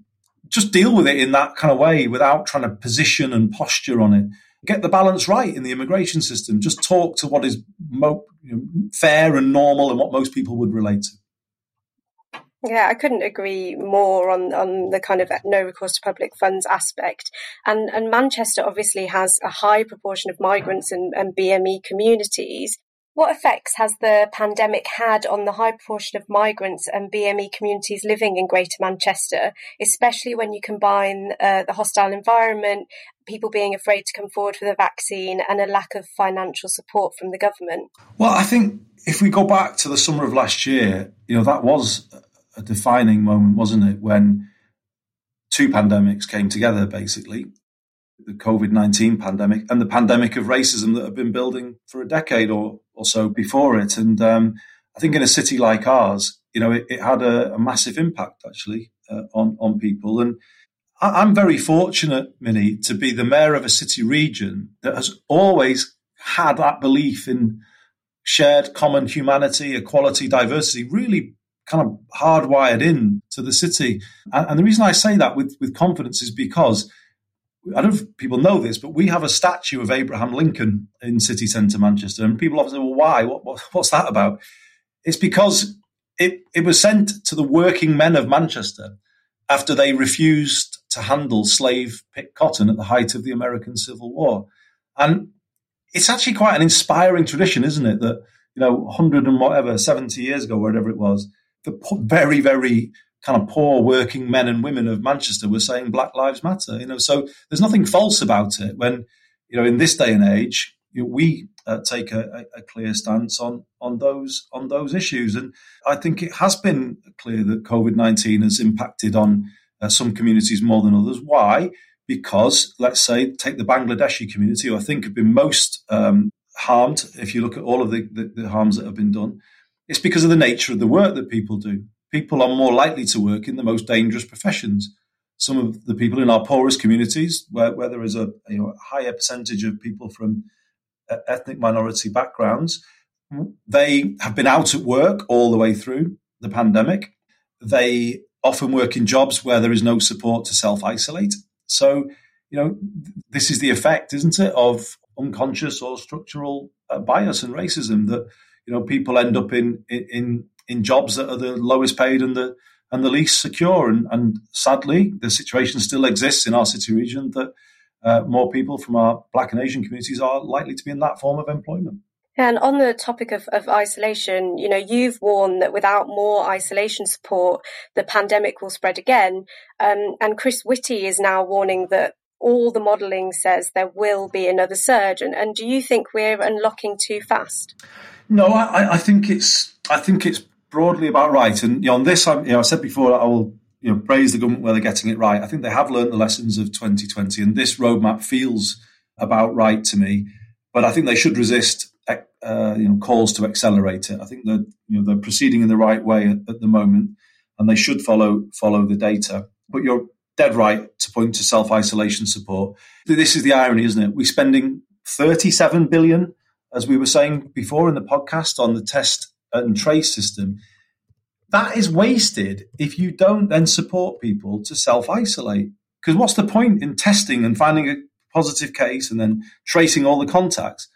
just deal with it in that kind of way without trying to position and posture on it. Get the balance right in the immigration system. Just talk to what is mo- you know, fair and normal and what most people would relate to. Yeah, I couldn't agree more on, on the kind of no recourse to public funds aspect. And and Manchester obviously has a high proportion of migrants and, and BME communities. What effects has the pandemic had on the high proportion of migrants and BME communities living in Greater Manchester, especially when you combine uh, the hostile environment, people being afraid to come forward for the vaccine, and a lack of financial support from the government? Well, I think if we go back to the summer of last year, you know, that was a defining moment, wasn't it, when two pandemics came together, basically the COVID 19 pandemic and the pandemic of racism that had been building for a decade or, or so before it. And um, I think in a city like ours, you know, it, it had a, a, massive impact actually uh, on, on people. And I, I'm very fortunate, Minnie, to be the mayor of a city region that has always had that belief in shared common humanity, equality, diversity, really kind of hardwired in to the city. And, and the reason I say that with, with confidence is because I don't know if people know this, but we have a statue of Abraham Lincoln in city centre Manchester, and people often say, "Well, why? What, what, what's that about?" It's because it it was sent to the working men of Manchester after they refused to handle slave picked cotton at the height of the American Civil War, and it's actually quite an inspiring tradition, isn't it? That you know, hundred and whatever, seventy years ago, whatever it was, the very very kind of poor working men and women of Manchester were saying Black Lives Matter. You know, so there's nothing false about it. When you know, in this day and age, you know, we uh, take a, a, clear stance on on those on those issues, and I think it has been clear that COVID nineteen has impacted on uh, some communities more than others. Why? Because let's say take the Bangladeshi community, who I think have been most um, harmed. If you look at all of the, the, the harms that have been done, it's because of the nature of the work that people do people are more likely to work in the most dangerous professions. Some of the people in our poorest communities, where, where there is a you know, higher percentage of people from uh, ethnic minority backgrounds, they have been out at work all the way through the pandemic. They often work in jobs where there is no support to self isolate. So, you know, this is the effect, isn't it, of unconscious or structural uh, bias and racism that you know people end up in in in jobs that are the lowest paid and the and the least secure. And, and sadly, the situation still exists in our city region that uh, more people from our Black and Asian communities are likely to be in that form of employment. And on the topic of, of isolation, you know, you've warned that without more isolation support, the pandemic will spread again. Um, and Chris Whitty is now warning that all the modelling says there will be another surge. And, and do you think we're unlocking too fast? No, I, I think it's I think it's broadly about right. And on this, I, you know, I said before, I will you know praise the government where they're getting it right. I think they have learned the lessons of 2020, and this roadmap feels about right to me. But I think they should resist uh, you know calls to accelerate it. I think that you know they're proceeding in the right way at, at the moment, and they should follow follow the data. But you're dead right to point to self isolation support. This is the irony, isn't it? We're spending 37 billion, as we were saying before in the podcast, on the test and trace system, that is wasted if you don't then support people to self isolate. Because what's the point in testing and finding a positive case and then tracing all the contacts?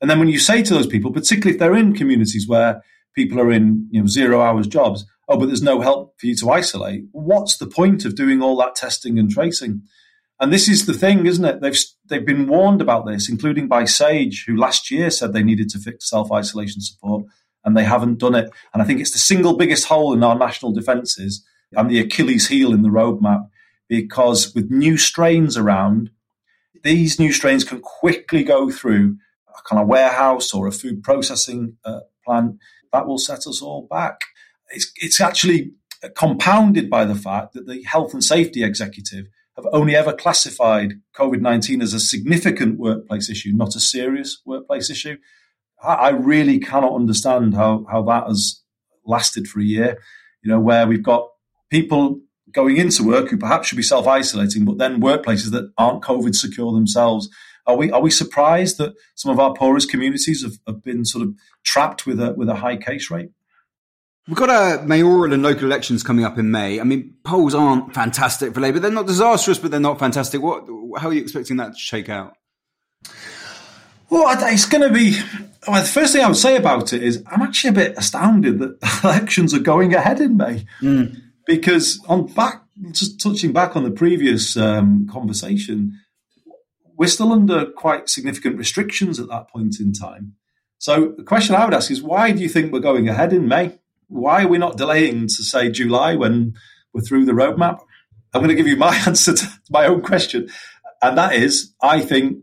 And then when you say to those people, particularly if they're in communities where people are in you know zero hours jobs, oh, but there's no help for you to isolate. What's the point of doing all that testing and tracing? And this is the thing, isn't it? They've they've been warned about this, including by Sage, who last year said they needed to fix self isolation support, and they haven't done it. And I think it's the single biggest hole in our national defences and the Achilles heel in the roadmap, because with new strains around, these new strains can quickly go through a kind of warehouse or a food processing uh, plant. That will set us all back. It's, it's actually compounded by the fact that the health and safety executive have only ever classified COVID 19 as a significant workplace issue, not a serious workplace issue. I, really cannot understand how, how that has lasted for a year, you know, where we've got people going into work who perhaps should be self isolating, but then workplaces that aren't COVID secure themselves. Are we are we surprised that some of our poorest communities have, have been sort of trapped with a with a high case rate? We've got a mayoral and local elections coming up in May. I mean, polls aren't fantastic for Labour. They're not disastrous, but they're not fantastic. What? How are you expecting that to shake out? Well, it's going to be. Well, the first thing I would say about it is I'm actually a bit astounded that elections are going ahead in May, mm. because on back, just touching back on the previous um, conversation, we're still under quite significant restrictions at that point in time. So the question I would ask is, why do you think we're going ahead in May? Why are we not delaying to say July when we're through the roadmap? I'm going to give you my answer to my own question. And that is, I think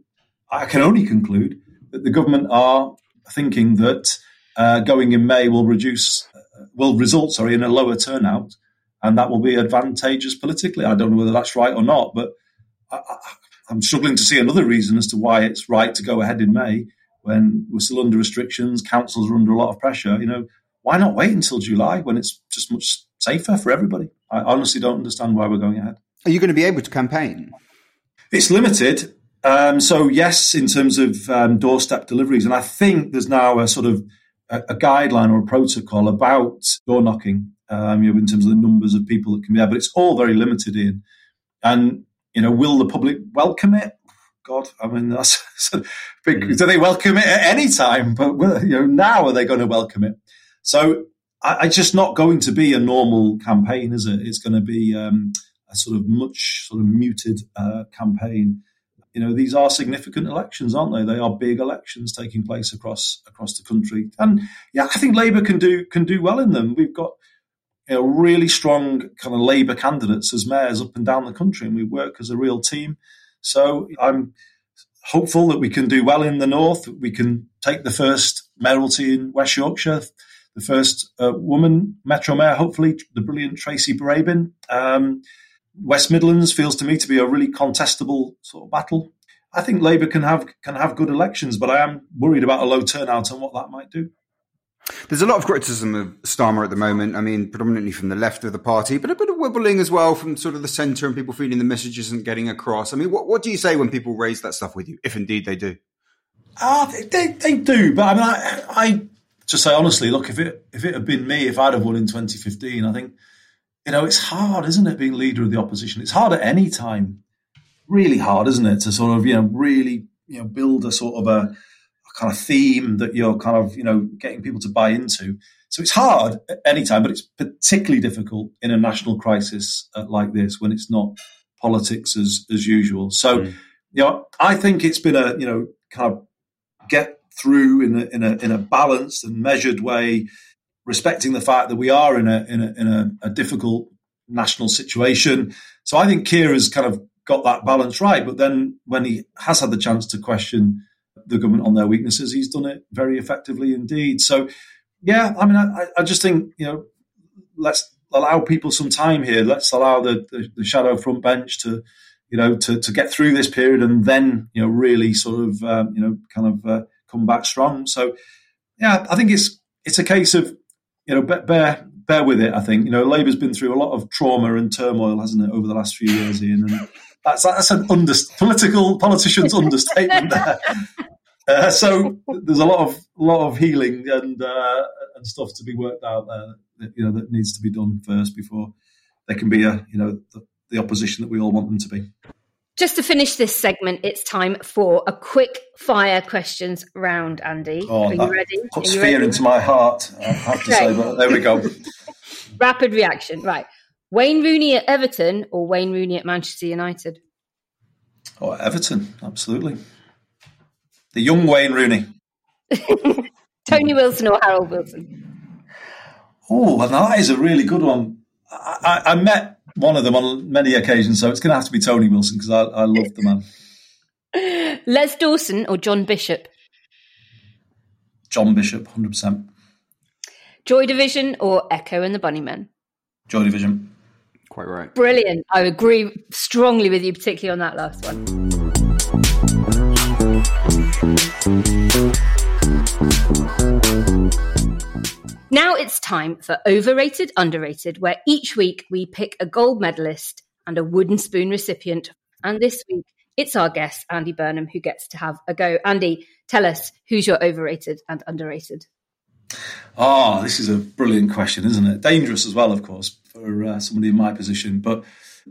I can only conclude that the government are thinking that uh, going in May will reduce, uh, will result, sorry, in a lower turnout. And that will be advantageous politically. I don't know whether that's right or not, but I, am struggling to see another reason as to why it's right to go ahead in May when we're still under restrictions, councils are under a lot of pressure. You know, why not wait until July when it's just much safer for everybody? I honestly don't understand why we're going ahead. Are you going to be able to campaign? It's limited. Um, so yes, in terms of um, doorstep deliveries, and I think there's now a sort of a, a guideline or a protocol about door knocking, um, you know, in terms of the numbers of people that can be there, but it's all very limited in. And you know, will the public welcome it? God, I mean, that's, big. Mm. Do they welcome it at any time? But you know, now are they going to welcome it? So I, it's just not going to be a normal campaign, is it? It's going to be um, a sort of much sort of muted uh, campaign. You know, these are significant elections, aren't they? They are big elections taking place across across the country, and yeah, I think Labour can do can do well in them. We've got you know, really strong kind of Labour candidates as mayors up and down the country, and we work as a real team. So I'm hopeful that we can do well in the north. We can take the first mayoralty in West Yorkshire the first uh, woman Metro Mayor, hopefully, the brilliant Tracy Brabin. Um, West Midlands feels to me to be a really contestable sort of battle. I think Labour can have can have good elections, but I am worried about a low turnout and what that might do. There's a lot of criticism of Starmer at the moment. I mean, predominantly from the left of the party, but a bit of wibbling as well from sort of the centre and people feeling the message isn't getting across. I mean, what, what do you say when people raise that stuff with you, if indeed they do? Ah, they, they, they do, but I mean, I, I to say honestly, look, if it if it had been me, if I'd have won in 2015, I think you know it's hard, isn't it, being leader of the opposition? It's hard at any time, really hard, isn't it, to sort of you know really you know build a sort of a, a kind of theme that you're kind of you know getting people to buy into. So it's hard at any time, but it's particularly difficult in a national crisis uh, like this when it's not politics as as usual. So mm. you know, I think it's been a you know kind of get through in a, in a, in a balanced and measured way, respecting the fact that we are in a, in a, in a, a difficult national situation. So I think Keir has kind of got that balance right. But then when he has had the chance to question the government on their weaknesses, he's done it very effectively indeed. So, yeah, I mean, I, I just think, you know, let's allow people some time here. Let's allow the, the, the shadow front bench to, you know, to, to get through this period and then, you know, really sort of, um, you know, kind of uh, come back strong. So, yeah, I think it's it's a case of you know bear bear with it. I think you know Labour's been through a lot of trauma and turmoil, hasn't it, over the last few years, Ian? And that's that's an under, political politician's understatement there. Uh, so there's a lot of lot of healing and uh, and stuff to be worked out there. That, you know that needs to be done first before there can be a you know the, the opposition that we all want them to be. Just to finish this segment, it's time for a quick fire questions round, Andy. Oh, Are you ready? Puts you fear ready? into my heart, I have to say, but there we go. Rapid reaction. Right. Wayne Rooney at Everton or Wayne Rooney at Manchester United? Oh, Everton, absolutely. The young Wayne Rooney. Tony Wilson or Harold Wilson? Oh, well, that is a really good one. I, I, I, met one of them on many occasions, so it's going to have to be Tony Wilson because I, I love the man. Les Dawson or John Bishop? John Bishop, 100%. Joy Division or Echo and the Bunnymen? Joy Division. Quite right. Brilliant. I agree strongly with you, particularly on that last one. Now it's time for Overrated, Underrated, where each week we pick a gold medalist and a wooden spoon recipient. And this week it's our guest, Andy Burnham, who gets to have a go. Andy, tell us who's your overrated and underrated? Oh, this is a brilliant question, isn't it? Dangerous as well, of course, for uh, somebody in my position. But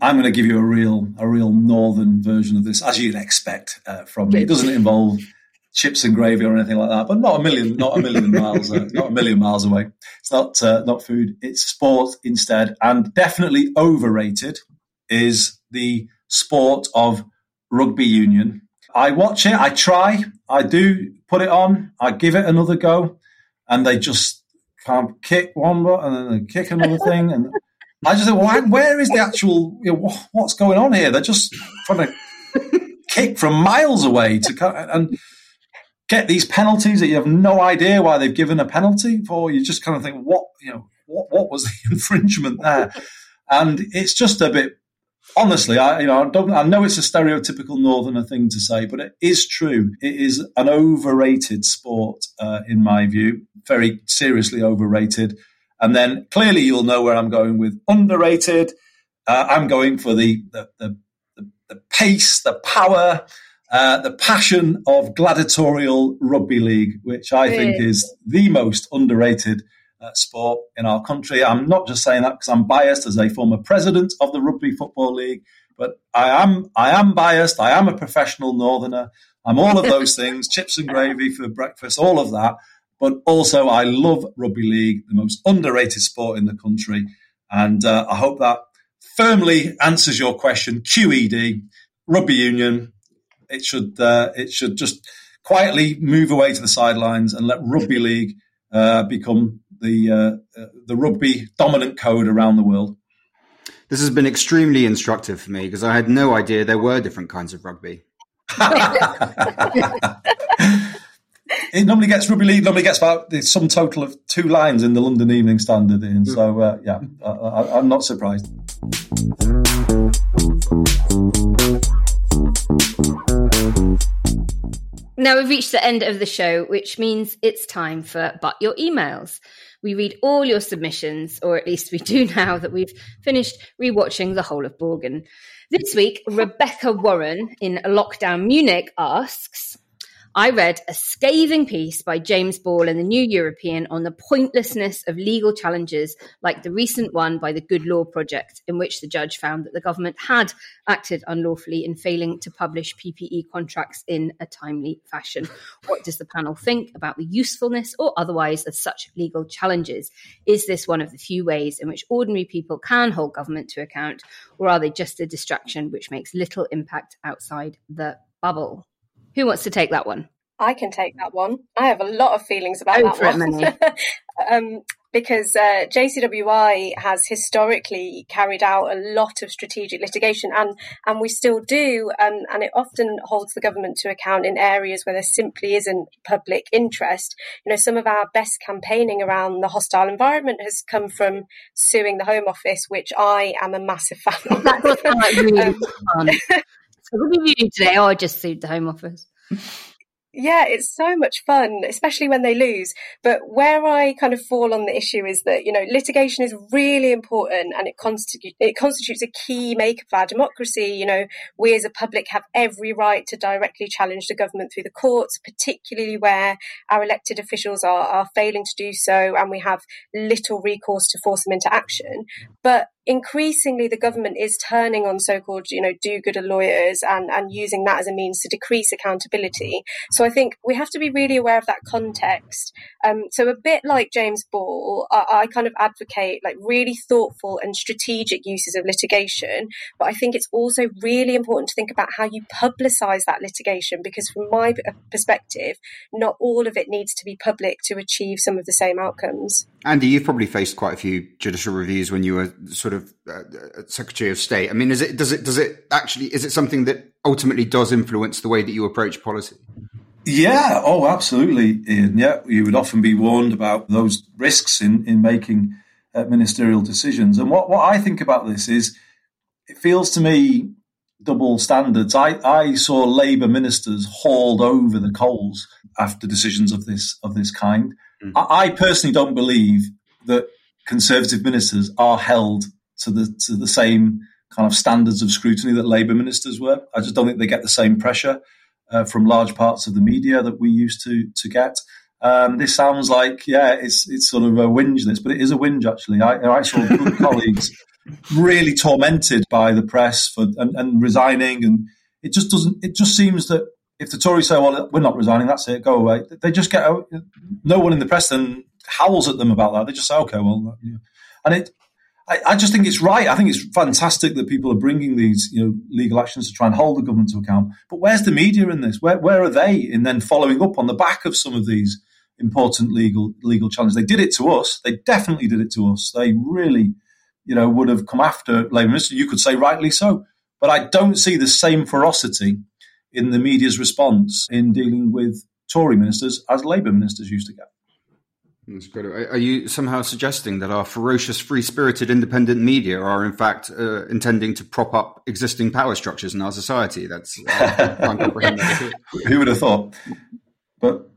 I'm going to give you a real, a real northern version of this, as you'd expect uh, from me. It doesn't involve chips and gravy or anything like that, but not a million, not a million miles, uh, not a million miles away. It's not, uh, not food. It's sport instead, and definitely overrated is the sport of rugby union. I watch it. I try. I do put it on. I give it another go and they just can't kick one button and then they kick another thing. And I just think, where is the actual, you know, what's going on here? They're just trying to kick from miles away to and get these penalties that you have no idea why they've given a penalty for. You just kind of think, what, you know, what, what was the infringement there? And it's just a bit honestly, I you know I don't I know it's a stereotypical northerner thing to say, but it is true. It is an overrated sport uh, in my view, very seriously overrated. And then clearly you'll know where I'm going with underrated. Uh, I'm going for the the, the the, the pace, the power, uh, the passion of gladiatorial rugby league, which I think is the most underrated uh, sport in our country. I'm not just saying that because I'm biased as a former president of the Rugby Football League, but I am I am biased. I am a professional northerner. I'm all of those things, chips and gravy for breakfast, all of that. But also, I love rugby league, the most underrated sport in the country. And uh, I hope that firmly answers your question. QED, rugby union, it should uh, it should just quietly move away to the sidelines and let rugby league uh, become the uh, uh, the rugby dominant code around the world. This has been extremely instructive for me because I had no idea there were different kinds of rugby. it normally gets rugby league. Normally gets about the sum total of two lines in the London Evening Standard. In so uh, yeah, I, am not surprised. Now we've reached the end of the show, which means it's time for But Your Emails. We read all your submissions, or at least we do now that we've finished rewatching the whole of Borgen. This week, Rebecca Warren in Lockdown Munich asks, I read a scathing piece by James Ball in the New European on the pointlessness of legal challenges like the recent one by the Good Law Project, in which the judge found that the government had acted unlawfully in failing to publish PPE contracts in a timely fashion. What does the panel think about the usefulness or otherwise of such legal challenges? Is this one of the few ways in which ordinary people can hold government to account, or are they just a distraction which makes little impact outside the bubble? Who wants to take that one? I can take that one. I have a lot of feelings about Go that one. um, because uh, JCWI has historically carried out a lot of strategic litigation, and and we still do, um, and it often holds the government to account in areas where there simply isn't public interest. You know, some of our best campaigning around the hostile environment has come from suing the Home Office, which I am a massive fan of. That does sound like really um, fun. What did you do today? Oh, I just sued the Home Office. Yeah, it's so much fun, especially when they lose. But where I kind of fall on the issue is that, you know, litigation is really important and it, constitu- it constitutes a key makeup of our democracy. You know, we as a public have every right to directly challenge the government through the courts, particularly where our elected officials are, are failing to do so and we have little recourse to force them into action. But increasingly the government is turning on so-called, you know, do-gooder lawyers and, and using that as a means to decrease accountability. So I think we have to be really aware of that context. Um, so a bit like James Ball, I, I kind of advocate like really thoughtful and strategic uses of litigation, but I think it's also really important to think about how you publicize that litigation because from my perspective, not all of it needs to be public to achieve some of the same outcomes. Andy, you've probably faced quite a few judicial reviews when you were sort of uh, uh, Secretary of State. I mean, is it does it does it actually is it something that ultimately does influence the way that you approach policy? Yeah, oh, absolutely, Ian. Yeah, you would often be warned about those risks in in making uh, ministerial decisions. And what what I think about this is, it feels to me double standards. I, I saw Labour ministers hauled over the coals after decisions of this of this kind. Mm. I, I, personally don't believe that Conservative ministers are held to the to the same kind of standards of scrutiny that Labour ministers were. I just don't think they get the same pressure uh, from large parts of the media that we used to to get. Um, this sounds like yeah, it's it's sort of a whinge this, but it is a whinge actually. I, I saw good colleagues really tormented by the press for and, and resigning, and it just doesn't. It just seems that if the Tories say, "Well, we're not resigning, that's it, go away," they just get no one in the press then howls at them about that. They just say, "Okay, well," and it. I, I, just think it's right. I think it's fantastic that people are bringing these, you know, legal actions to try and hold the government to account. But where's the media in this? Where where are they in then following up on the back of some of these important legal legal challenges? They did it to us. They definitely did it to us. They really, you know, would have come after Labour minister. You could say rightly so. But I don't see the same ferocity in the media's response in dealing with Tory ministers as Labour ministers used to get. That's great. Are you somehow suggesting that our ferocious, free spirited, independent media are, in fact, uh, intending to prop up existing power structures in our society? That's uh, Who would have thought? But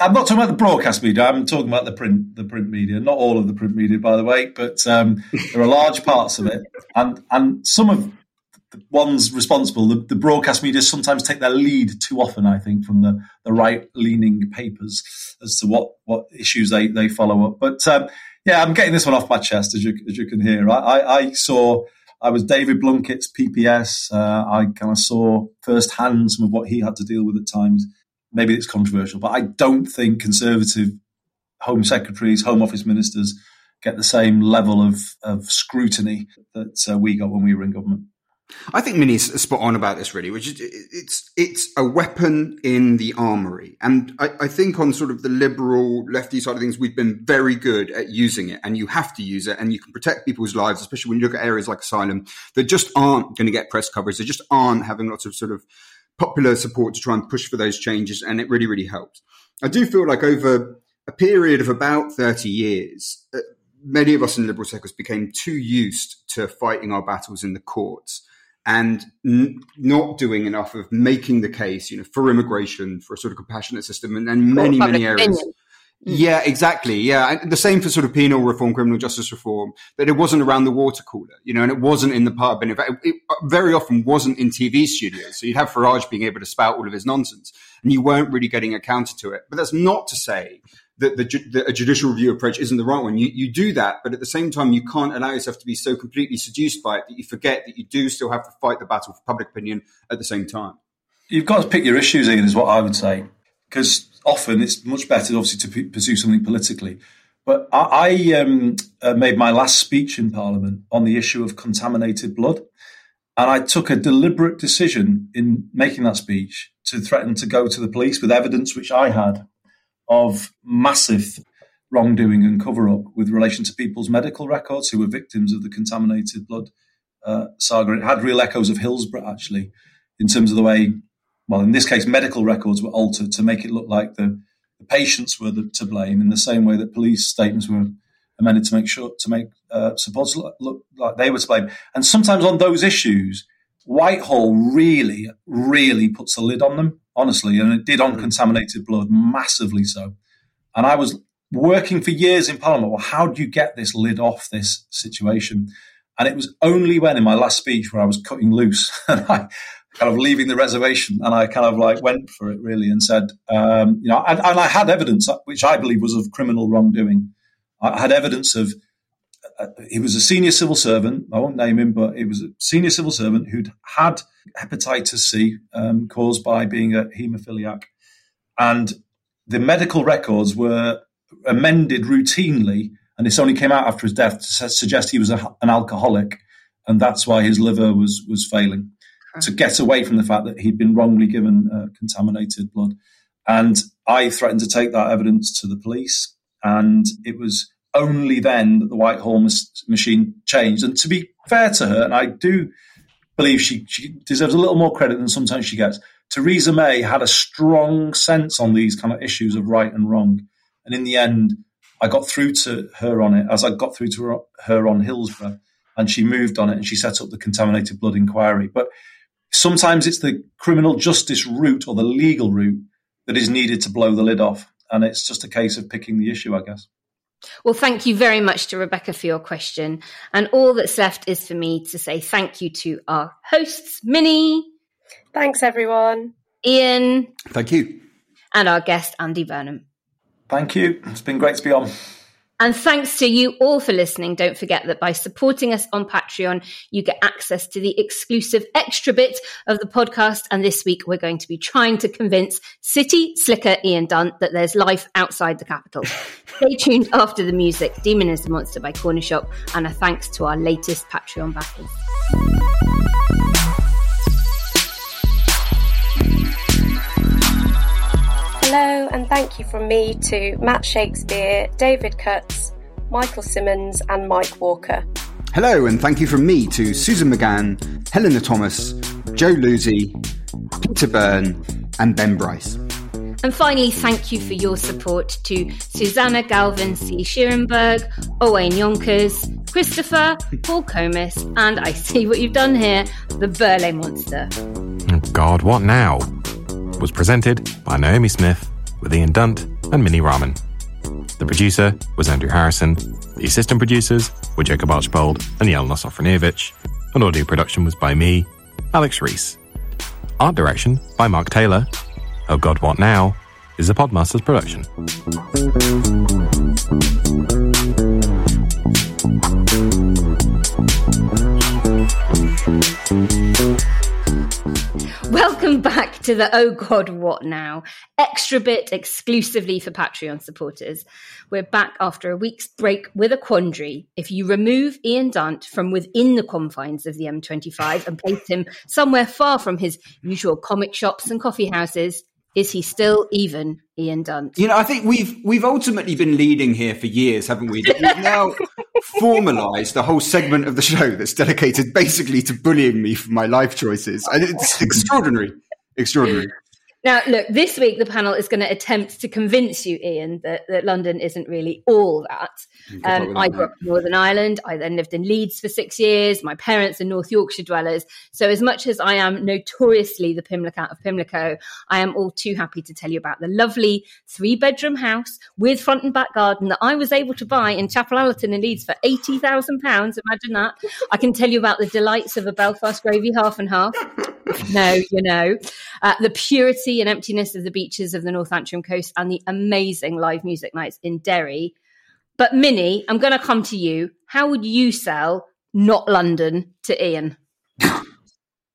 I'm not talking about the broadcast media. I'm talking about the print, the print media. Not all of the print media, by the way, but um, there are large parts of it, and and some of the ones responsible, the, the, broadcast media sometimes take their lead too often, I think, from the, the right leaning papers as to what, what issues they, they follow up. But um, yeah, I'm getting this one off my chest, as you, as you can hear. I, I, I saw, I was David Blunkett's PPS. Uh, I kind of saw firsthand some of what he had to deal with at times. Maybe it's controversial, but I don't think Conservative Home Secretaries, Home Office ministers get the same level of, of scrutiny that uh, we got when we were in government. I think Minnie's spot on about this really, which is it's it's a weapon in the armory, and I, I, think on sort of the liberal lefty side of things, we've been very good at using it, and you have to use it, and you can protect people's lives, especially when you look at areas like asylum that just aren't going to get press coverage, they just aren't having lots of sort of popular support to try and push for those changes, and it really really helps. I do feel like over a period of about thirty years. Uh, many of us in liberal circles became too used to fighting our battles in the courts and n- not doing enough of making the case, you know, for immigration, for a sort of compassionate system, and, and many, many areas. Opinion. Mm. Yeah, exactly. Yeah. And the same for sort of penal reform, criminal justice reform, that it wasn't around the water cooler, you know, and it wasn't in the pub. And in fact, it very often wasn't in TV studios. So you'd have Farage being able to spout all of his nonsense and you weren't really getting a counter to it. But that's not to say that the, a judicial review approach isn't the right one. You, you do that, but at the same time, you can't allow yourself to be so completely seduced by it that you forget that you do still have to fight the battle for public opinion at the same time. You've got to pick your issues, Ian, is what I would say, because often it's much better, obviously, to p- pursue something politically. But I, I um, uh, made my last speech in Parliament on the issue of contaminated blood. And I took a deliberate decision in making that speech to threaten to go to the police with evidence which I had of massive wrongdoing and cover up with relation to people's medical records who were victims of the contaminated blood uh, saga. It had real echoes of Hillsborough, actually, in terms of the way, well, in this case, medical records were altered to make it look like the, the patients were the, to blame, in the same way that police statements were amended to make sure to make uh, supporters look, look like they were to blame. And sometimes on those issues, Whitehall really, really puts a lid on them honestly, and it did on mm. contaminated blood massively so. And I was working for years in Parliament. Well, how do you get this lid off this situation? And it was only when in my last speech where I was cutting loose and I kind of leaving the reservation and I kind of like went for it really and said, um, you know, and, and, I had evidence which I believe was of criminal wrongdoing. I had evidence of uh, he was a senior civil servant. I won't name him, but he was a senior civil servant who'd had hepatitis C um, caused by being a haemophiliac. And the medical records were amended routinely, and this only came out after his death to suggest he was a, an alcoholic, and that's why his liver was was failing. To get away from the fact that he'd been wrongly given uh, contaminated blood, and I threatened to take that evidence to the police, and it was only then that the Whitehall machine changed. And to be fair to her, and I do believe she, she deserves a little more credit than sometimes she gets. Theresa May had a strong sense on these kind of issues of right and wrong. And in the end, I got through to her on it as I got through to her on Hillsborough, and she moved on it and she set up the contaminated blood inquiry. But sometimes it's the criminal justice route or the legal route that is needed to blow the lid off. And it's just a case of picking the issue, I guess. Well, thank you very much to Rebecca for your question. And all that's left is for me to say thank you to our hosts, Minnie. Thanks, everyone. Ian. Thank you. And our guest, Andy Burnham. Thank you. It's been great to be on. And thanks to you all for listening. Don't forget that by supporting us on Patreon, you get access to the exclusive extra bit of the podcast. And this week, we're going to be trying to convince City Slicker Ian Dunt that there's life outside the capital. Stay tuned after the music. Demon is the Monster by Corner Shop. And a thanks to our latest Patreon backers. Hello, and thank you from me to Matt Shakespeare, David Cutts, Michael Simmons, and Mike Walker. Hello, and thank you from me to Susan McGann, Helena Thomas, Joe Luzzi, Peter Byrne, and Ben Bryce. And finally, thank you for your support to Susanna Galvin C. Schierenberg, Owain Yonkers, Christopher, Paul Comis, and I see what you've done here, the Burley Monster. Oh God, what now? Was presented by Naomi Smith with Ian Dunt and Minnie Rahman. The producer was Andrew Harrison. The assistant producers were Jacob Archbold and Jelena Sofronijevic. And audio production was by me, Alex Rees. Art direction by Mark Taylor. Oh God, What Now? is a Podmasters production. Welcome back to the Oh God, What Now? Extra bit exclusively for Patreon supporters. We're back after a week's break with a quandary. If you remove Ian Dunt from within the confines of the M25 and place him somewhere far from his usual comic shops and coffee houses, is he still even Ian Dunt? You know, I think we've we've ultimately been leading here for years, haven't we? We've now formalised the whole segment of the show that's dedicated basically to bullying me for my life choices, and it's extraordinary, extraordinary. Now, look, this week the panel is going to attempt to convince you, Ian, that, that London isn't really all that. Um, I grew up in Northern Ireland. I then lived in Leeds for six years. My parents are North Yorkshire dwellers. So, as much as I am notoriously the Pimlico of Pimlico, I am all too happy to tell you about the lovely three bedroom house with front and back garden that I was able to buy in Chapel Allerton in Leeds for £80,000. Imagine that. I can tell you about the delights of a Belfast gravy half and half. no, you know, uh, the purity and emptiness of the beaches of the North Antrim coast and the amazing live music nights in Derry. But Minnie, I'm going to come to you. How would you sell not London to Ian?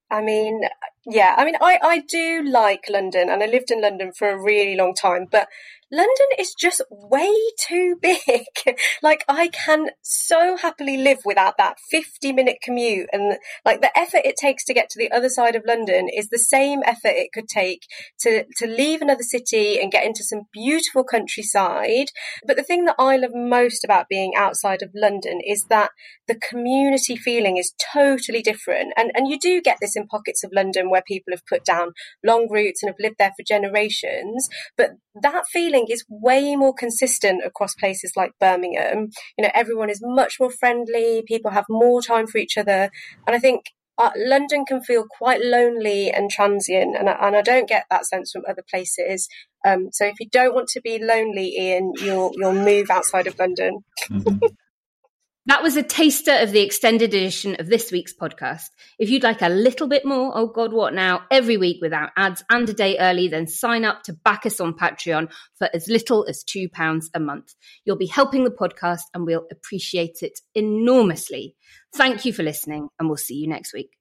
I mean, yeah, I mean, I, I do like London and I lived in London for a really long time, but London is just way too big. like I can so happily live without that 50 minute commute and like the effort it takes to get to the other side of London is the same effort it could take to, to leave another city and get into some beautiful countryside. But the thing that I love most about being outside of London is that the community feeling is totally different. And, and you do get this in pockets of London where people have put down long roots and have lived there for generations. But that feeling is way more consistent across places like Birmingham. You know, everyone is much more friendly, people have more time for each other. And I think uh, London can feel quite lonely and transient, and I, and I don't get that sense from other places. Um, so if you don't want to be lonely, Ian, you'll you'll move outside of London. mm-hmm. That was a taster of the extended edition of this week's podcast. If you'd like a little bit more, oh God, what now, every week without ads and a day early, then sign up to back us on Patreon for as little as £2 a month. You'll be helping the podcast and we'll appreciate it enormously. Thank you for listening, and we'll see you next week.